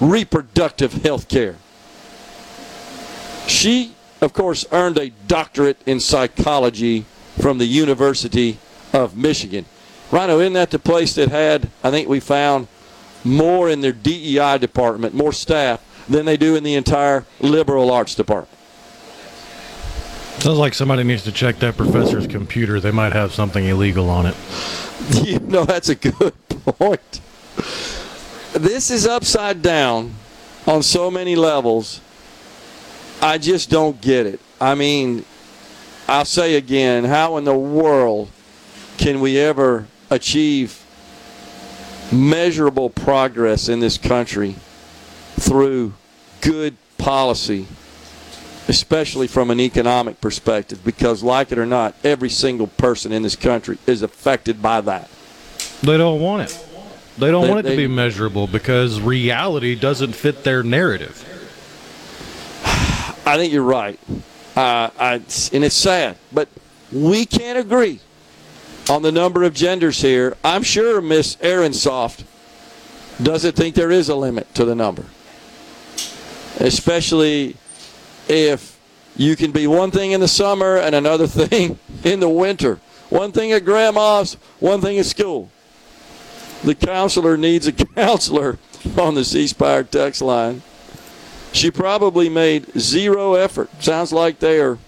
reproductive health care. She, of course, earned a doctorate in psychology from the University of Michigan. Rhino, isn't that the place that had, I think we found, more in their DEI department, more staff, than they do in the entire liberal arts department? Sounds like somebody needs to check that professor's computer. They might have something illegal on it. You know, that's a good point. This is upside down on so many levels. I just don't get it. I mean, I'll say again, how in the world can we ever achieve measurable progress in this country through good policy, especially from an economic perspective? Because, like it or not, every single person in this country is affected by that. They don't want it. They don't They- want it to be measurable because reality doesn't fit their narrative. I think you're right. Uh, I, and it's sad, but we can't agree on the number of genders here. I'm sure Miss Ehrensaft doesn't think there is a limit to the number, especially if you can be one thing in the summer and another thing in the winter. One thing at grandma's, one thing at school. The counselor needs a counselor on the C Spire text line. She probably made zero effort. Sounds like they are.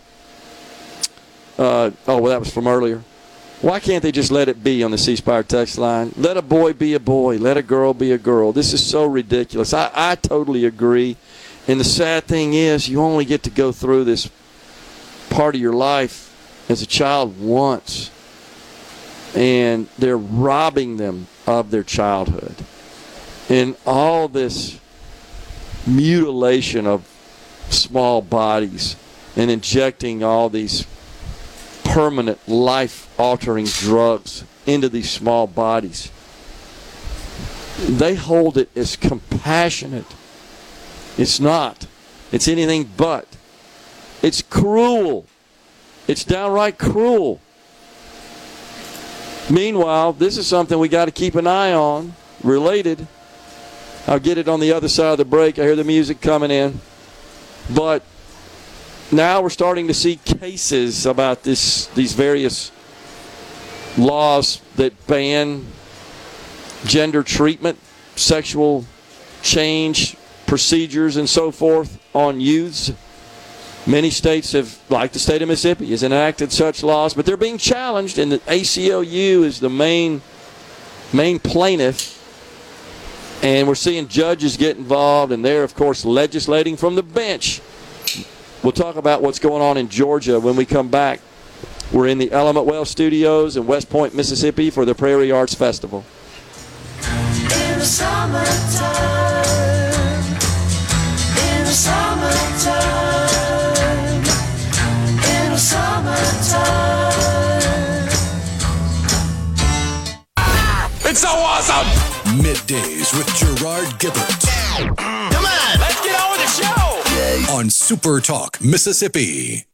Uh, oh, well, that was from earlier. Why can't they just let it be on the C Spire text line? Let a boy be a boy. Let a girl be a girl. This is so ridiculous. I, I totally agree. And the sad thing is, you only get to go through this part of your life as a child once. And they're robbing them of their childhood. And all this mutilation of small bodies and injecting all these permanent life altering drugs into these small bodies. They hold it as compassionate. It's not. It's anything but. It's cruel. It's downright cruel. Meanwhile, this is something we got to keep an eye on, related. I'll get it on the other side of the break. I hear the music coming in. But now we're starting to see cases about this these various laws that ban gender treatment, sexual change procedures and so forth on youths. Many states have, like the state of Mississippi, has enacted such laws, but they're being challenged, and the ACLU is the main main plaintiff. And we're seeing judges get involved, and they're, of course, legislating from the bench. We'll talk about what's going on in Georgia when we come back. We're in the Element Wealth Studios in West Point, Mississippi for the Prairie Arts Festival. Middays with Gerard Gibert. Come on, let's get on with the show. On Super Talk, Mississippi.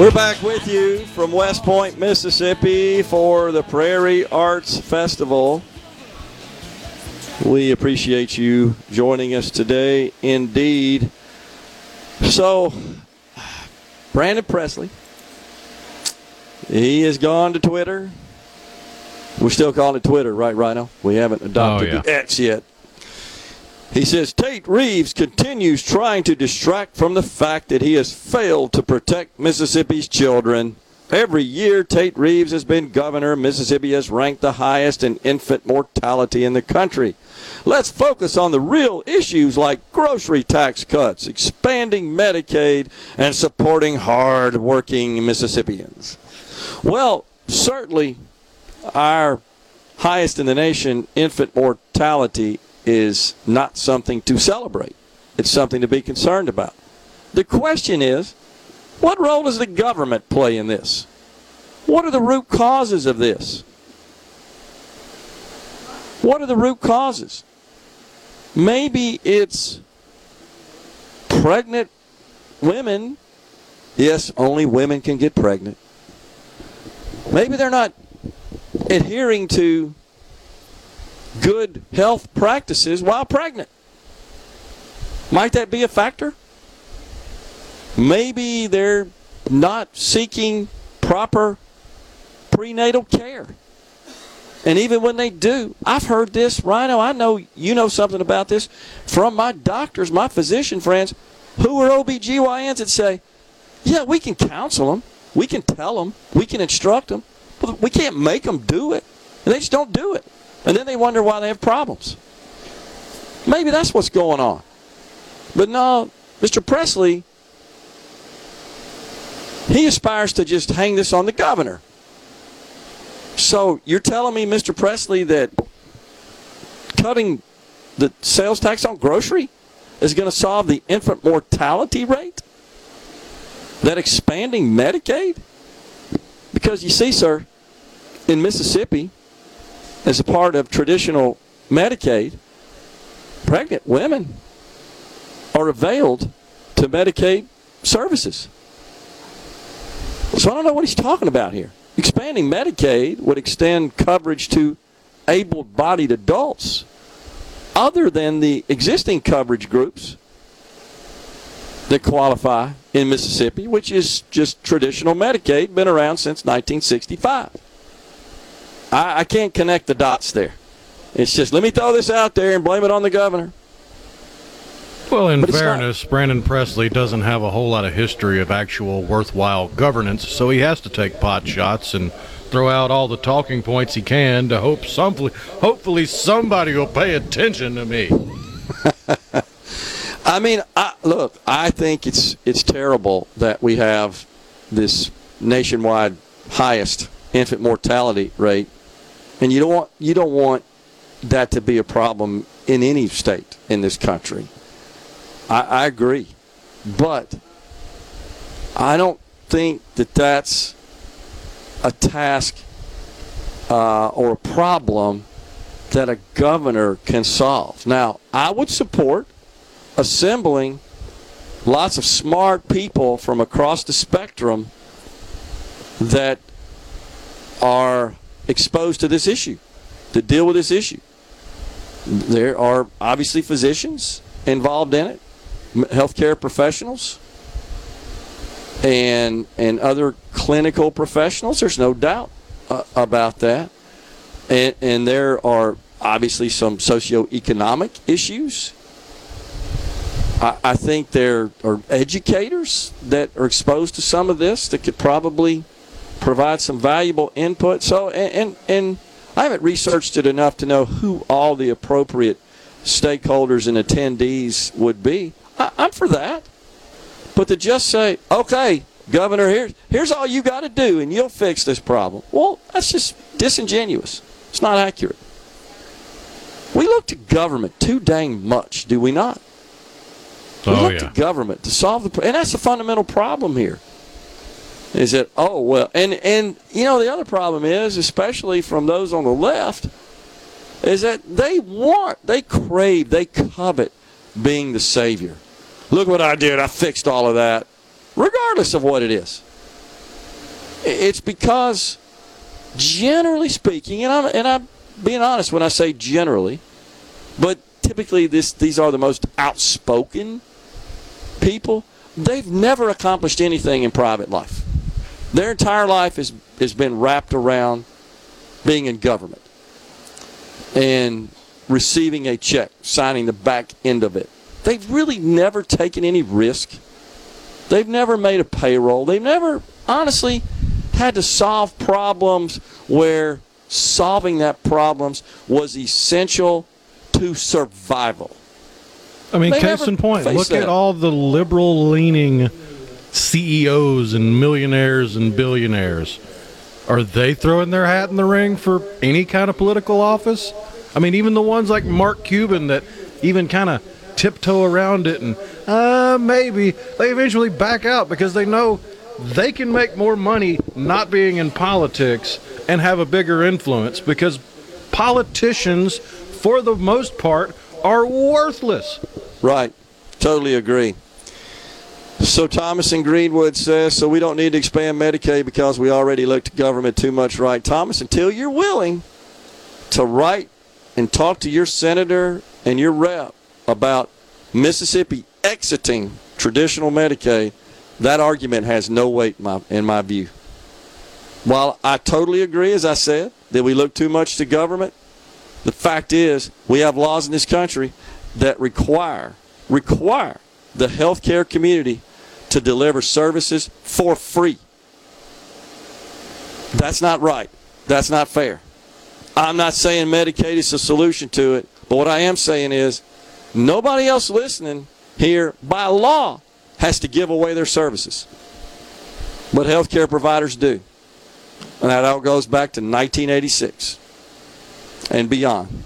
We're back with you from West Point, Mississippi for the Prairie Arts Festival. We appreciate you joining us today, indeed. So, Brandon Presley, he has gone to Twitter. We're still calling it Twitter, right, Rhino? We haven't adopted Oh, yeah. the X yet. He says Tate Reeves continues trying to distract from the fact that he has failed to protect Mississippi's children. Every year Tate Reeves has been governor, Mississippi has ranked the highest in infant mortality in the country. Let's focus on the real issues like grocery tax cuts, expanding Medicaid, and supporting hard-working Mississippians. Well, certainly our highest in the nation infant mortality is not something to celebrate. It's something to be concerned about. The question is, what role does the government play in this? What are the root causes of this? What are the root causes? Maybe it's pregnant women. Yes, only women can get pregnant. Maybe they're not adhering to good health practices while pregnant. Might that be a factor? Maybe they're not seeking proper prenatal care. And even when they do, I've heard this, Rhino, I know you know something about this from my doctors, my physician friends, who are OBGYNs that say, yeah, we can counsel them, we can tell them, we can instruct them, but we can't make them do it. And they just don't do it. And then they wonder why they have problems. Maybe that's what's going on. But no, Mr. Presley, he aspires to just hang this on the governor. So you're telling me, Mr. Presley, that cutting the sales tax on grocery is going to solve the infant mortality rate? That expanding Medicaid? Because you see, sir, in Mississippi, as a part of traditional Medicaid, pregnant women are availed to Medicaid services. So I don't know what he's talking about here. Expanding Medicaid would extend coverage to able bodied adults other than the existing coverage groups that qualify in Mississippi, which is just traditional Medicaid, been around since 1965. I, I can't connect the dots there. It's just let me throw this out there and blame it on the governor. Well, in fairness, Brandon Presley doesn't have a whole lot of history of actual worthwhile governance, so he has to take pot shots and throw out all the talking points he can to hope some, hopefully somebody will pay attention to me. I mean, I, look, I think it's it's terrible that we have this nationwide highest infant mortality rate, and you don't want you don't want that to be a problem in any state in this country. I, I agree, but I don't think that that's a task uh, or a problem that a governor can solve. Now, I would support assembling lots of smart people from across the spectrum that are exposed to this issue, to deal with this issue. There are obviously physicians involved in it, healthcare professionals, and and other clinical professionals. There's no doubt uh, about that, and and there are obviously some socioeconomic issues. I, I think there are educators that are exposed to some of this that could probably provide some valuable input. So, and, and, and I haven't researched it enough to know who all the appropriate stakeholders and attendees would be. I, I'm for that. But to just say, okay, Governor, here's, here's all you got to do and you'll fix this problem. Well, that's just disingenuous. It's not accurate. We look to government too dang much, do we not? We Oh, look yeah. to government to solve the, and that's the fundamental problem here. Is that oh well, and and you know the other problem is, especially from those on the left, is that they want, they crave, they covet being the savior. Look what I did! I fixed all of that, regardless of what it is. It's because, generally speaking, and I'm and I'm being honest when I say generally, but typically this these are the most outspoken people. They've never accomplished anything in private life. Their entire life has, has been wrapped around being in government and receiving a check, signing the back end of it. They've really never taken any risk. They've never made a payroll. They've never, honestly, had to solve problems where solving that problems was essential to survival. I mean, They case in point, look that. at all the liberal leaning CEOs and millionaires and billionaires. Are they throwing their hat in the ring for any kind of political office? I mean, even the ones like Mark Cuban that even kind of tiptoe around it and uh, maybe they eventually back out because they know they can make more money not being in politics and have a bigger influence because politicians, for the most part, are worthless. Right. Totally agree. So Thomas in Greenwood says, so we don't need to expand Medicaid because we already look to government too much, right? Thomas, until you're willing to write and talk to your senator and your rep about Mississippi exiting traditional Medicaid, that argument has no weight in my, in my view. While I totally agree, as I said, that we look too much to government, the fact is we have laws in this country that require require the healthcare community to deliver services for free. That's not right. That's not fair. I'm not saying Medicaid is the solution to it, but what I am saying is nobody else listening here by law has to give away their services. But healthcare providers do. And that all goes back to 1986 and beyond.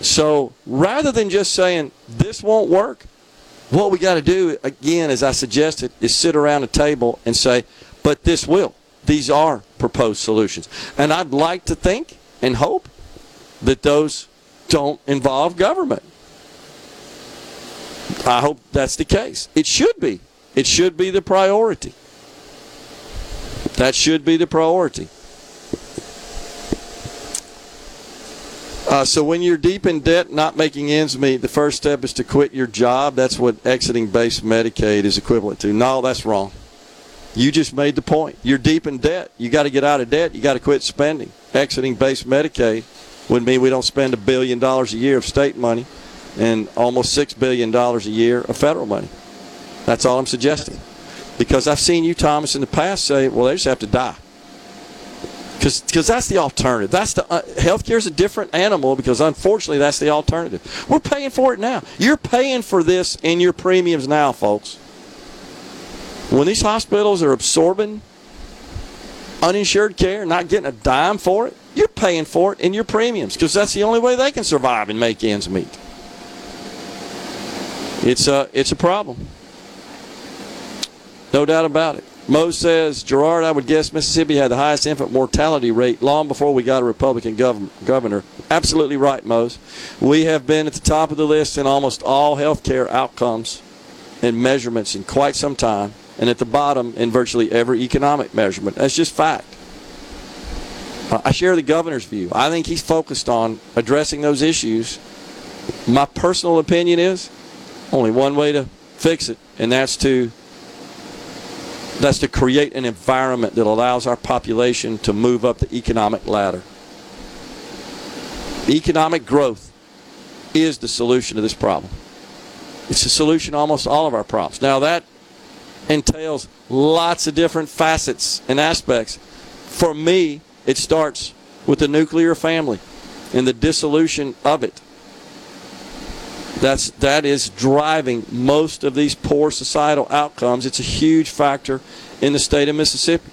So rather than just saying this won't work, what we got to do, again, as I suggested, is sit around a table and say, but this will. These are proposed solutions. And I'd like to think and hope that those don't involve government. I hope that's the case. It should be. It should be the priority. That should be the priority. Uh, so when you're deep in debt, not making ends meet, the first step is to quit your job. That's what exiting base Medicaid is equivalent to. No, that's wrong. You just made the point. You're deep in debt. You got to get out of debt. You got to quit spending. Exiting base Medicaid would mean we don't spend a billion dollars a year of state money and almost six billion dollars a year of federal money. That's all I'm suggesting. Because I've seen you, Thomas, in the past say, "Well, they just have to die." Because that's the alternative. That's the uh, healthcare is a different animal because unfortunately that's the alternative. We're paying for it now. You're paying for this in your premiums now, folks. When these hospitals are absorbing uninsured care, not getting a dime for it, you're paying for it in your premiums because that's the only way they can survive and make ends meet. It's a it's a problem. No doubt about it. Mo says, Gerard, I would guess Mississippi had the highest infant mortality rate long before we got a Republican gov- governor. Absolutely right, Mose. We have been at the top of the list in almost all healthcare outcomes and measurements in quite some time, and at the bottom in virtually every economic measurement. That's just fact. I share the governor's view. I think he's focused on addressing those issues. My personal opinion is only one way to fix it, and that's to that's to create an environment that allows our population to move up the economic ladder. Economic growth is the solution to this problem. It's the solution to almost all of our problems. Now, that entails lots of different facets and aspects. For me, it starts with the nuclear family and the dissolution of it. That's that is driving most of these poor societal outcomes. It's a huge factor in the state of Mississippi.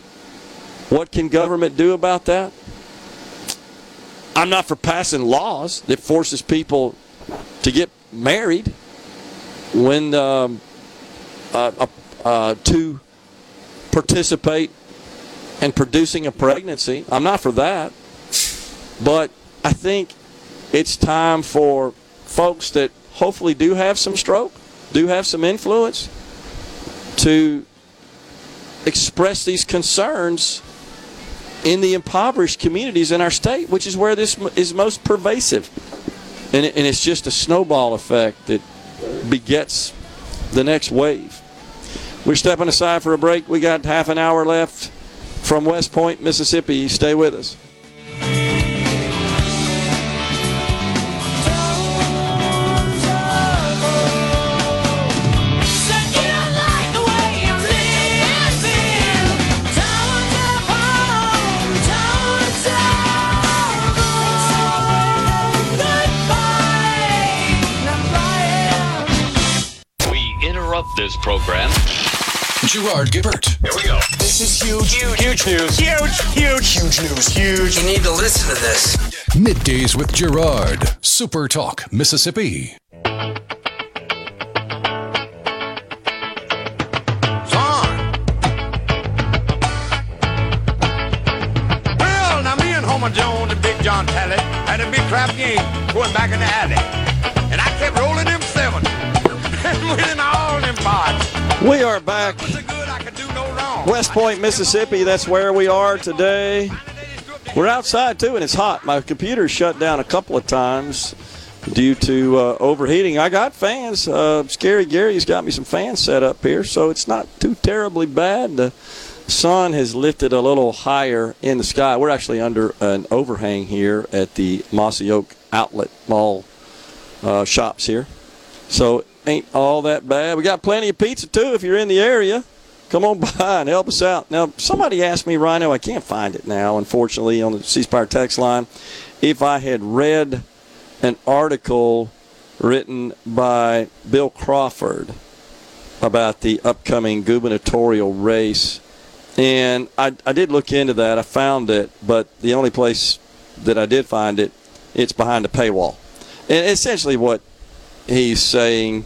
What can government do about that? I'm not for passing laws that forces people to get married when um, uh, uh, uh, to participate in producing a pregnancy. I'm not for that. But I think it's time for folks that hopefully do have some stroke, do have some influence, to express these concerns in the impoverished communities in our state, which is where this is most pervasive. And, it's just a snowball effect that begets the next wave. We're stepping aside for a break. We got half an hour left from West Point, Mississippi. Stay with us. Gerard Gibert. Here we go. This is huge. Huge. Huge news. Huge. Huge. Huge news. Huge. You need to listen to this. Middays with Gerard. Super Talk, Mississippi. Well, now me and Homer Jones and Big John Talley had a big crap game going back in the alley. And I kept rolling them seven and winning all them pots. We are back. West Point, Mississippi. That's where we are today. We're outside too, and it's hot. My computer shut down a couple of times due to uh, overheating. I got fans. Uh, Scary Gary's got me some fans set up here, so it's not too terribly bad. The sun has lifted a little higher in the sky. We're actually under an overhang here at the Mossy Oak Outlet Mall uh, shops here. So ain't all that bad. We got plenty of pizza too if you're in the area. Come on by and help us out. Now, somebody asked me, Rhino, I can't find it now, unfortunately, on the C Spire text line, if I had read an article written by Bill Crawford about the upcoming gubernatorial race. And I, I did look into that. I found it, but the only place that I did find it, it's behind a paywall. And essentially, what he's saying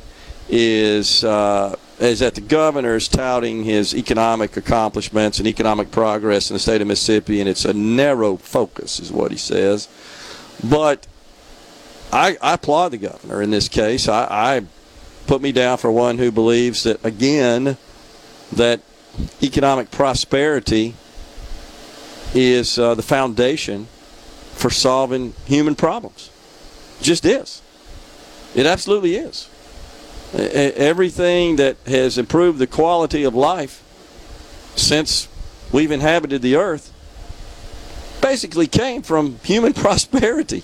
is uh, is that the governor is touting his economic accomplishments and economic progress in the state of Mississippi, and it's a narrow focus, is what he says. But I, I applaud the governor in this case. I, I put me down for one who believes that again that economic prosperity is uh, the foundation for solving human problems. Just is. It absolutely is. Everything that has improved the quality of life since we've inhabited the earth basically came from human prosperity,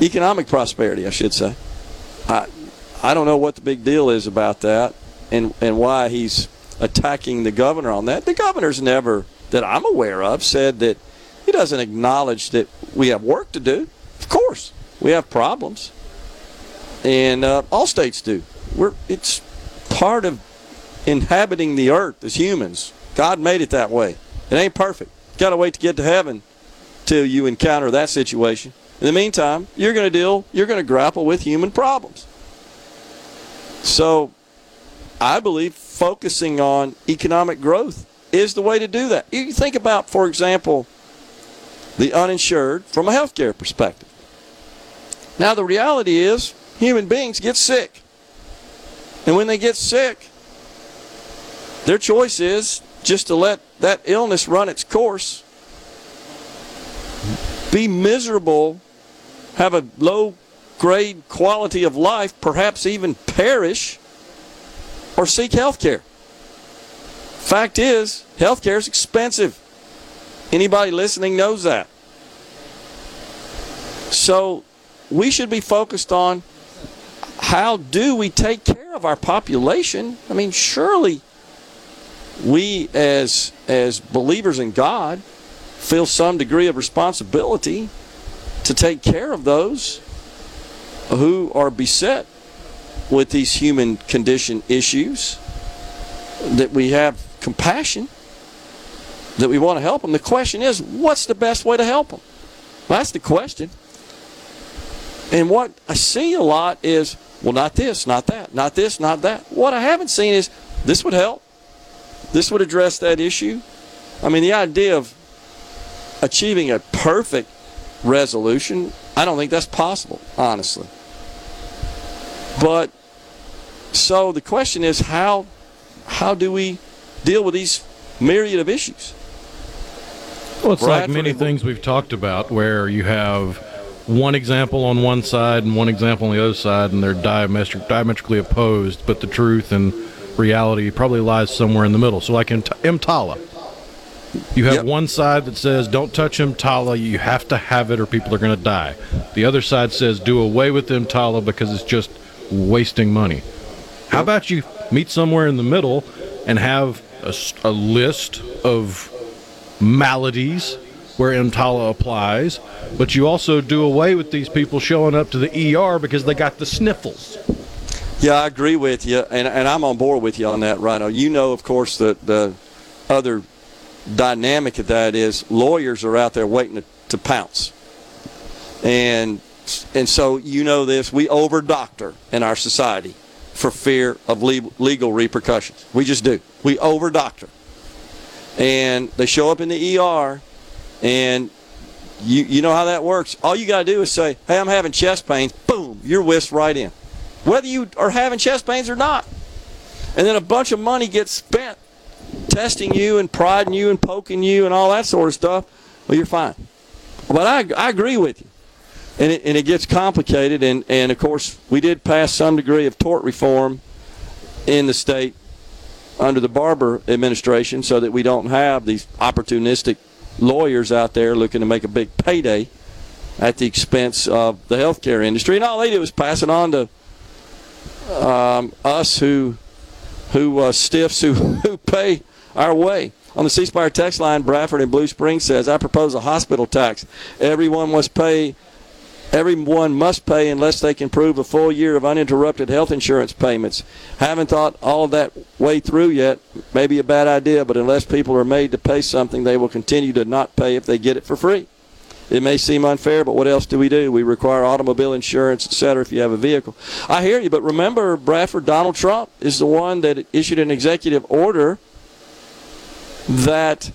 economic prosperity, I should say. I, I don't know what the big deal is about that and, and why he's attacking the governor on that. The governor's never, that I'm aware of, said that he doesn't acknowledge that we have work to do. Of course, we have problems, and uh, all states do. We're it's part of inhabiting the earth as humans. God made it that way. It ain't perfect. Got to wait to get to heaven till you encounter that situation. In the meantime, you're going to deal. You're going to grapple with human problems. So, I believe focusing on economic growth is the way to do that. You think about, for example, the uninsured from a healthcare perspective. Now, the reality is human beings get sick. And when they get sick, their choice is just to let that illness run its course, be miserable, have a low grade quality of life, perhaps even perish, or seek health care. Fact is, health care is expensive. Anybody listening knows that. So we should be focused on how do we take care of our population? I mean, surely we as as believers in God feel some degree of responsibility to take care of those who are beset with these human condition issues that we have compassion that we want to help them the question is what's the best way to help them that's the question and what i see a lot is well not this not that not this not that. What i haven't seen is this would help. This would address that issue. I mean the idea of achieving a perfect resolution i don't think that's possible honestly. But so the question is how how do we deal with these myriad of issues? Well, it's like many things we've talked about where you have one example on one side and one example on the other side, and they're diametric, diametrically opposed, but the truth and reality probably lies somewhere in the middle. So, like in T- EMTALA, you have one side that says, don't touch EMTALA, you have to have it or people are going to die. The other side says, do away with EMTALA because it's just wasting money. How about you meet somewhere in the middle and have a list of maladies where EMTALA applies, but you also do away with these people showing up to the ER because they got the sniffles. Yeah, I agree with you, and, and I'm on board with you on that, Rhino. You know, of course, that the other dynamic of that is lawyers are out there waiting to, to pounce, and and so you know this. We over doctor in our society for fear of legal repercussions. We just do. We over doctor, and they show up in the ER, and you you know how that works. All you got to do is say, "Hey, I'm having chest pains." Boom, you're whisked right in whether you are having chest pains or not. And then a bunch of money gets spent testing you and prodding you and poking you and all that sort of stuff. Well, you're fine. But I, I agree with you. And it, and it gets complicated. And, and of course, we did pass some degree of tort reform in the state under the Barber administration so that we don't have these opportunistic lawyers out there looking to make a big payday at the expense of the healthcare industry. And all they do is pass it on to um, us who who uh, stiffs who, who pay our way. On the C Spire text line, Bradford and Blue Springs says, "I propose a hospital tax. Everyone must pay. Everyone must pay unless they can prove a full year of uninterrupted health insurance payments. Haven't thought all that way through yet. Maybe a bad idea, but unless people are made to pay something, they will continue to not pay if they get it for free." It may seem unfair, but what else do we do? We require automobile insurance, et cetera, if you have a vehicle. I hear you, but remember, Bradford, Donald Trump is the one that issued an executive order that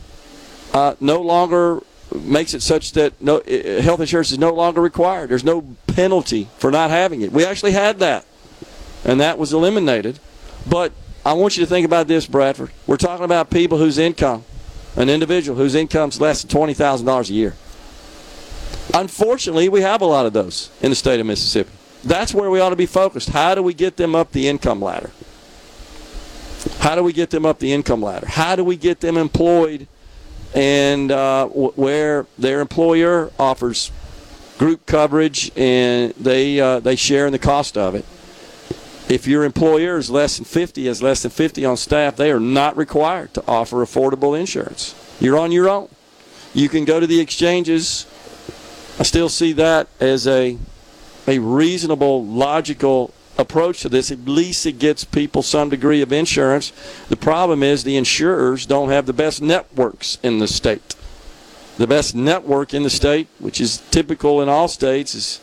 uh, no longer makes it such that no health insurance is no longer required. There's no penalty for not having it. We actually had that, and that was eliminated. But I want you to think about this, Bradford. We're talking about people whose income, an individual whose income is less than twenty thousand dollars a year. Unfortunately, we have a lot of those in the state of Mississippi. That's where we ought to be focused. How do we get them up the income ladder? How do we get them up the income ladder? How do we get them employed and uh, where their employer offers group coverage and they uh, they share in the cost of it? If your employer is less than 50, has less than 50 on staff, they are not required to offer affordable insurance. You're on your own. You can go to the exchanges I still see that as a a reasonable, logical approach to this. At least it gets people some degree of insurance. The problem is the insurers don't have the best networks in the state. The best network in the state, which is typical in all states, is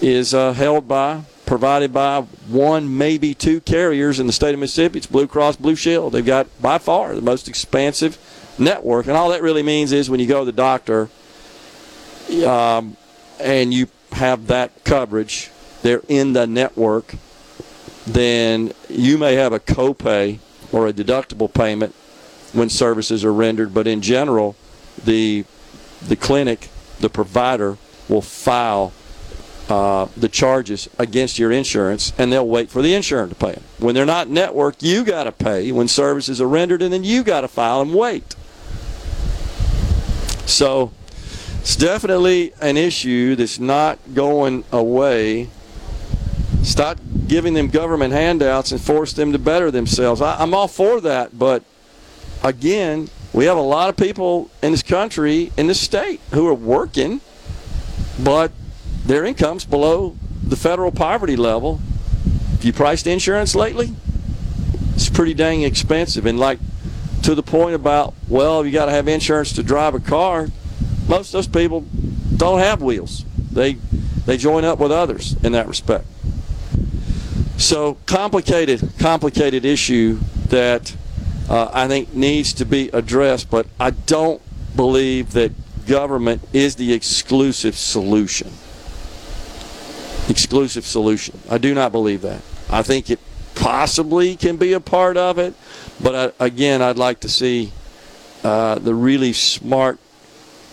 is uh, held by, provided by one, maybe two carriers in the state of Mississippi. It's Blue Cross Blue Shield. They've got by far the most expansive network, and all that really means is when you go to the doctor um, and you have that coverage, they're in the network, then you may have a copay or a deductible payment when services are rendered. But in general, the the clinic, the provider, will file uh, the charges against your insurance, and they'll wait for the insurer to pay it. When they're not networked, you got to pay when services are rendered, and then you got to file and wait. So it's definitely an issue that's not going away. Stop giving them government handouts and force them to better themselves. I, I'm all for that, but again, we have a lot of people in this country, in this state, who are working, but their income's below the federal poverty level. Have you priced insurance lately? It's pretty dang expensive. And like to the point about, well, you got to have insurance to drive a car most of those people don't have wheels. They they join up with others in that respect. So complicated, complicated issue that uh, I think needs to be addressed. But I don't believe that government is the exclusive solution. Exclusive solution. I do not believe that. I think it possibly can be a part of it, but I, again, I'd like to see uh, the really smart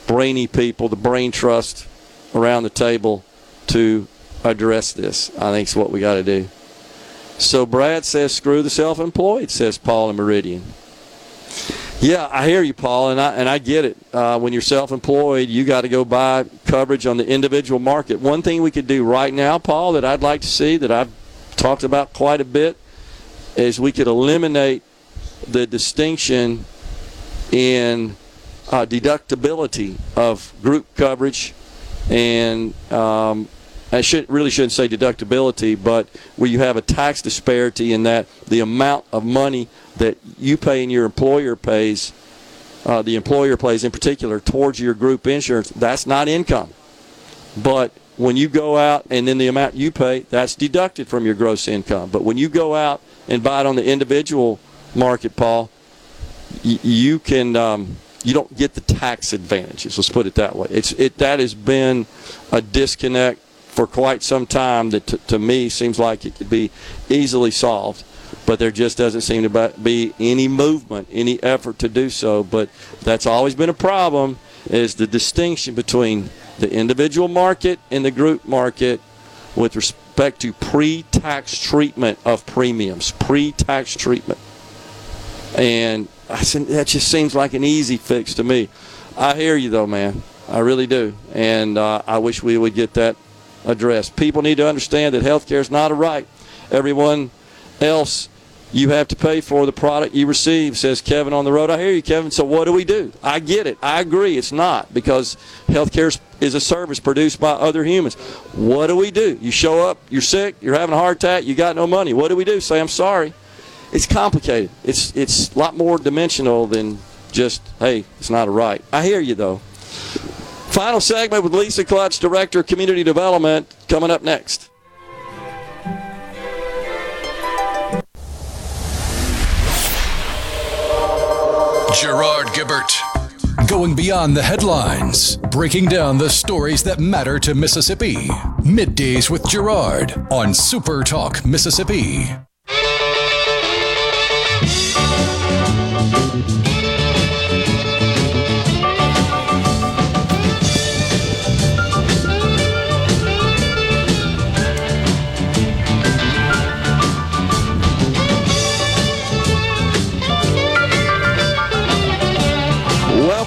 brainy people, the brain trust around the table to address this. I think is what we got to do. So Brad says, screw the self-employed, says Paul and Meridian. Yeah, I hear you, Paul, and I and I get it. Uh, when you're self-employed, you got to go buy coverage on the individual market. One thing we could do right now, Paul, that I'd like to see that I've talked about quite a bit, is we could eliminate the distinction in uh, deductibility of group coverage and um, I should really shouldn't say deductibility, but where you have a tax disparity in that the amount of money that you pay and your employer pays, uh, the employer pays in particular towards your group insurance, that's not income. But when you go out and then the amount you pay, that's deducted from your gross income. But when you go out and buy it on the individual market, Paul, y- you can um, you don't get the tax advantages. Let's put it that way. It's it that has been a disconnect for quite some time that t- to me seems like it could be easily solved. But there just doesn't seem to be any movement, any effort to do so. But that's always been a problem is the distinction between the individual market and the group market with respect to pre-tax treatment of premiums, pre-tax treatment. And I said, that just seems like an easy fix to me. I hear you though, man. I really do. And uh, I wish we would get that addressed. People need to understand that health care is not a right. Everyone else you have to pay for the product you receive, says Kevin on the road. I hear you, Kevin. So what do we do? I get it. I agree. It's not because healthcare is a service produced by other humans. What do we do? You show up, you're sick, you're having a heart attack, you got no money. What do we do? Say, I'm sorry. It's complicated. It's it's a lot more dimensional than just, hey, it's not a right. I hear you though. Final segment with Lisa Klutz, Director of Community Development, coming up next. Gerard Gibert. Going beyond the headlines, breaking down the stories that matter to Mississippi. Middays with Gerard on Super Talk Mississippi.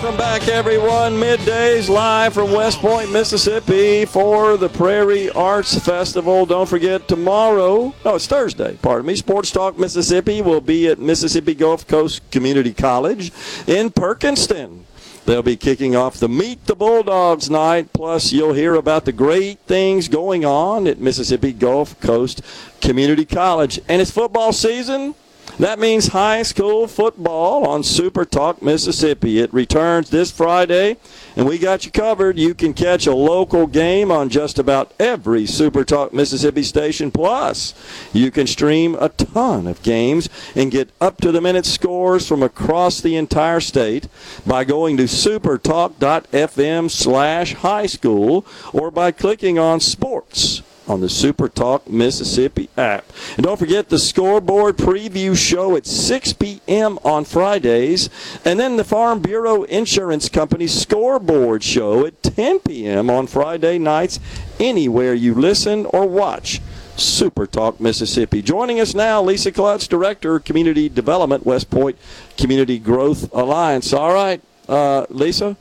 Welcome back, everyone. Middays live from West Point, Mississippi for the Prairie Arts Festival. Don't forget, tomorrow, no, it's Thursday, pardon me, Sports Talk Mississippi will be at Mississippi Gulf Coast Community College in Perkinston. They'll be kicking off the Meet the Bulldogs night. Plus, you'll hear about the great things going on at Mississippi Gulf Coast Community College. And it's football season. That means high school football on Super Talk Mississippi. It returns this Friday, and we got you covered. You can catch a local game on just about every Super Talk Mississippi station. Plus, you can stream a ton of games and get up to the minute scores from across the entire state by going to supertalk.fm slash high school or by clicking on sports on the Super Talk Mississippi app. And don't forget the scoreboard preview show at 6 p.m. on Fridays, and then the Farm Bureau Insurance Company scoreboard show at 10 p.m. on Friday nights, anywhere you listen or watch. Super Talk Mississippi. Joining us now, Lisa Klutz, Director, Community Development, West Point Community Growth Alliance. All right, uh, Lisa.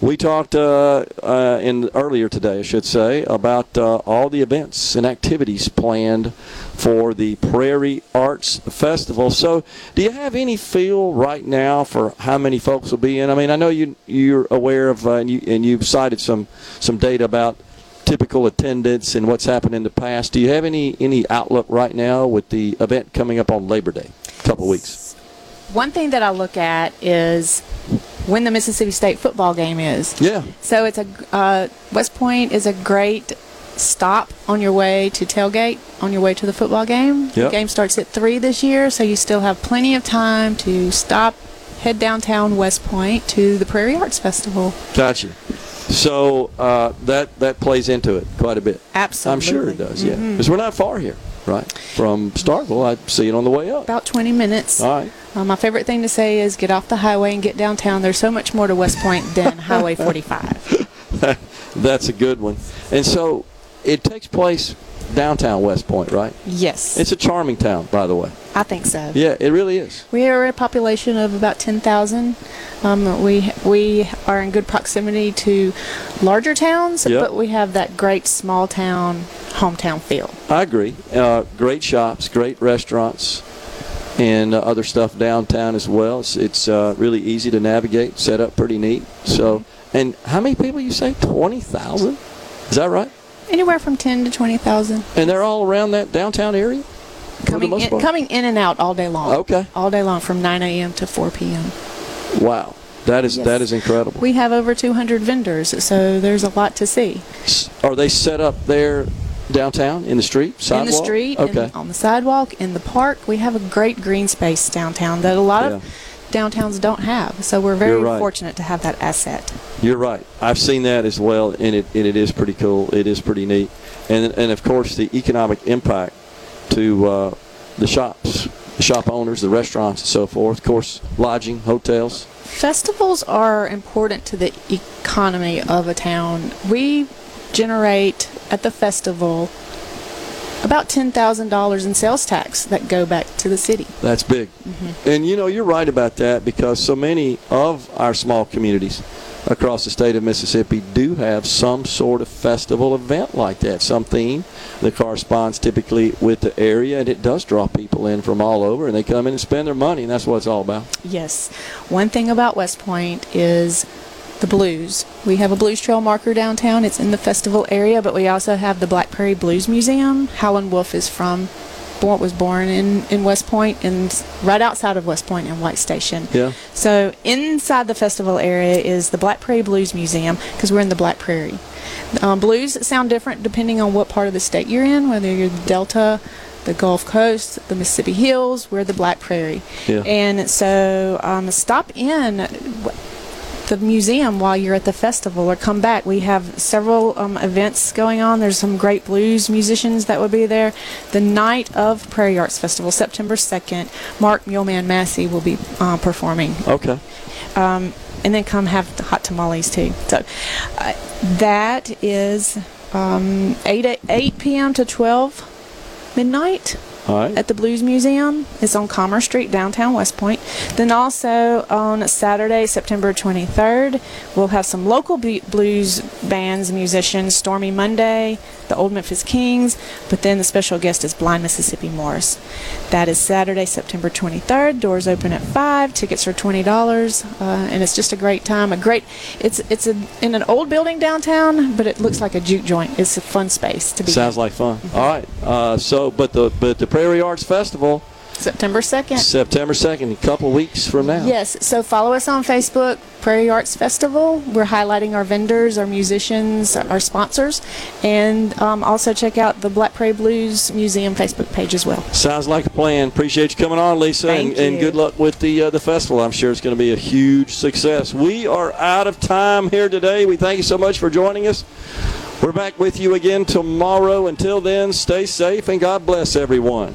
We talked uh, uh, in earlier today, I should say, about uh, all the events and activities planned for the Prairie Arts Festival. So, do you have any feel right now for how many folks will be in? I mean, I know you you're aware of uh, and you and you've cited some some data about typical attendance and what's happened in the past. Do you have any any outlook right now with the event coming up on Labor Day, a couple weeks? One thing that I look at is when the Mississippi State football game is. Yeah. So it's a uh, West Point is a great stop on your way to tailgate on your way to the football game. The game starts at three this year, so you still have plenty of time to stop, head downtown West Point to the Prairie Arts Festival. Gotcha. So uh, that that plays into it quite a bit. Absolutely. I'm sure it does. Yeah, because we're not far here, right? From Starkville, I see it on the way up. About 20 minutes. All right. Uh, my favorite thing to say is get off the highway and get downtown. There's so much more to West Point than Highway 45. That's a good one. And so it takes place downtown West Point, right? Yes. It's a charming town, by the way. I think so. Yeah, it really is. We are a population of about 10,000. Um, we we are in good proximity to larger towns, Yep. but we have that great small town hometown feel. I agree. Uh, great shops, great restaurants, and uh, other stuff downtown as well. It's, it's uh, really easy to navigate, set up pretty neat. So, and how many people you say? Twenty thousand? Is that right? Anywhere from ten to twenty thousand. And they're all around that downtown area. Coming in, part? coming in and out all day long. Okay. All day long from 9 a.m. to 4 p.m. Wow, that is Yes. that is incredible. We have over 200 vendors, so there's a lot to see. Are they set up there downtown in the street? Sidewalk? In the street, Okay. on the sidewalk, in the park. We have a great green space downtown that a lot of downtowns don't have. So we're very right. fortunate to have that asset. You're right. I've seen that as well, and it and it is pretty cool. It is pretty neat, and and of course the economic impact to uh, the shops, the shop owners, the restaurants, and so forth. Of course, lodging, hotels. Festivals are important to the economy of a town. We generate at the festival about $10,000 in sales tax that go back to the city. That's big. Mm-hmm. And you know, you're right about that because so many of our small communities across the state of Mississippi do have some sort of festival event like that, some theme that corresponds typically with the area, and it does draw people in from all over, and they come in and spend their money, and that's what it's all about. Yes. One thing about West Point is the blues. We have a blues trail marker downtown. It's in the festival area, but we also have the Black Prairie Blues Museum. Howlin' Wolf is from born, was born in, in West Point and right outside of West Point in White Station. Yeah. So inside the festival area is the Black Prairie Blues Museum because we're in the Black Prairie. Um, blues sound different depending on what part of the state you're in, whether you're the Delta, the Gulf Coast, the Mississippi Hills, we're the Black Prairie. Yeah. And so um, stop in the museum while you're at the festival or come back. We have several um, events going on. There's some great blues musicians that will be there. The night of Prairie Arts Festival, September 2nd, Mark Muleman Massey will be uh, performing. Okay. Um, and then come have the hot tamales too. So uh, that is um, 8, a- 8 p.m. to 12 midnight right. at the Blues Museum. It's on Commerce Street, downtown West Point. Then also on Saturday, September 23rd, we'll have some local blues bands, musicians, Stormy Monday, the Old Memphis Kings, but then the special guest is Blind Mississippi Morris. That is Saturday, September 23rd. Doors open at 5. Tickets are $20, uh, and it's just a great time. A great, it's it's a, in an old building downtown, but it looks like a juke joint. It's a fun space to be Sounds in. like fun. All right. Uh, so, but the but the Prairie Arts Festival, September 2nd. September second, a couple weeks from now. Yes, so follow us on Facebook, Prairie Arts Festival. We're highlighting our vendors, our musicians, our sponsors, and um, also check out the Black Prairie Blues Museum Facebook page as well. Sounds like a plan. Appreciate you coming on, Lisa, and, and good luck with the uh, the festival. I'm sure it's going to be a huge success. We are out of time here today. We thank you so much for joining us. We're back with you again tomorrow. Until then, stay safe and God bless everyone.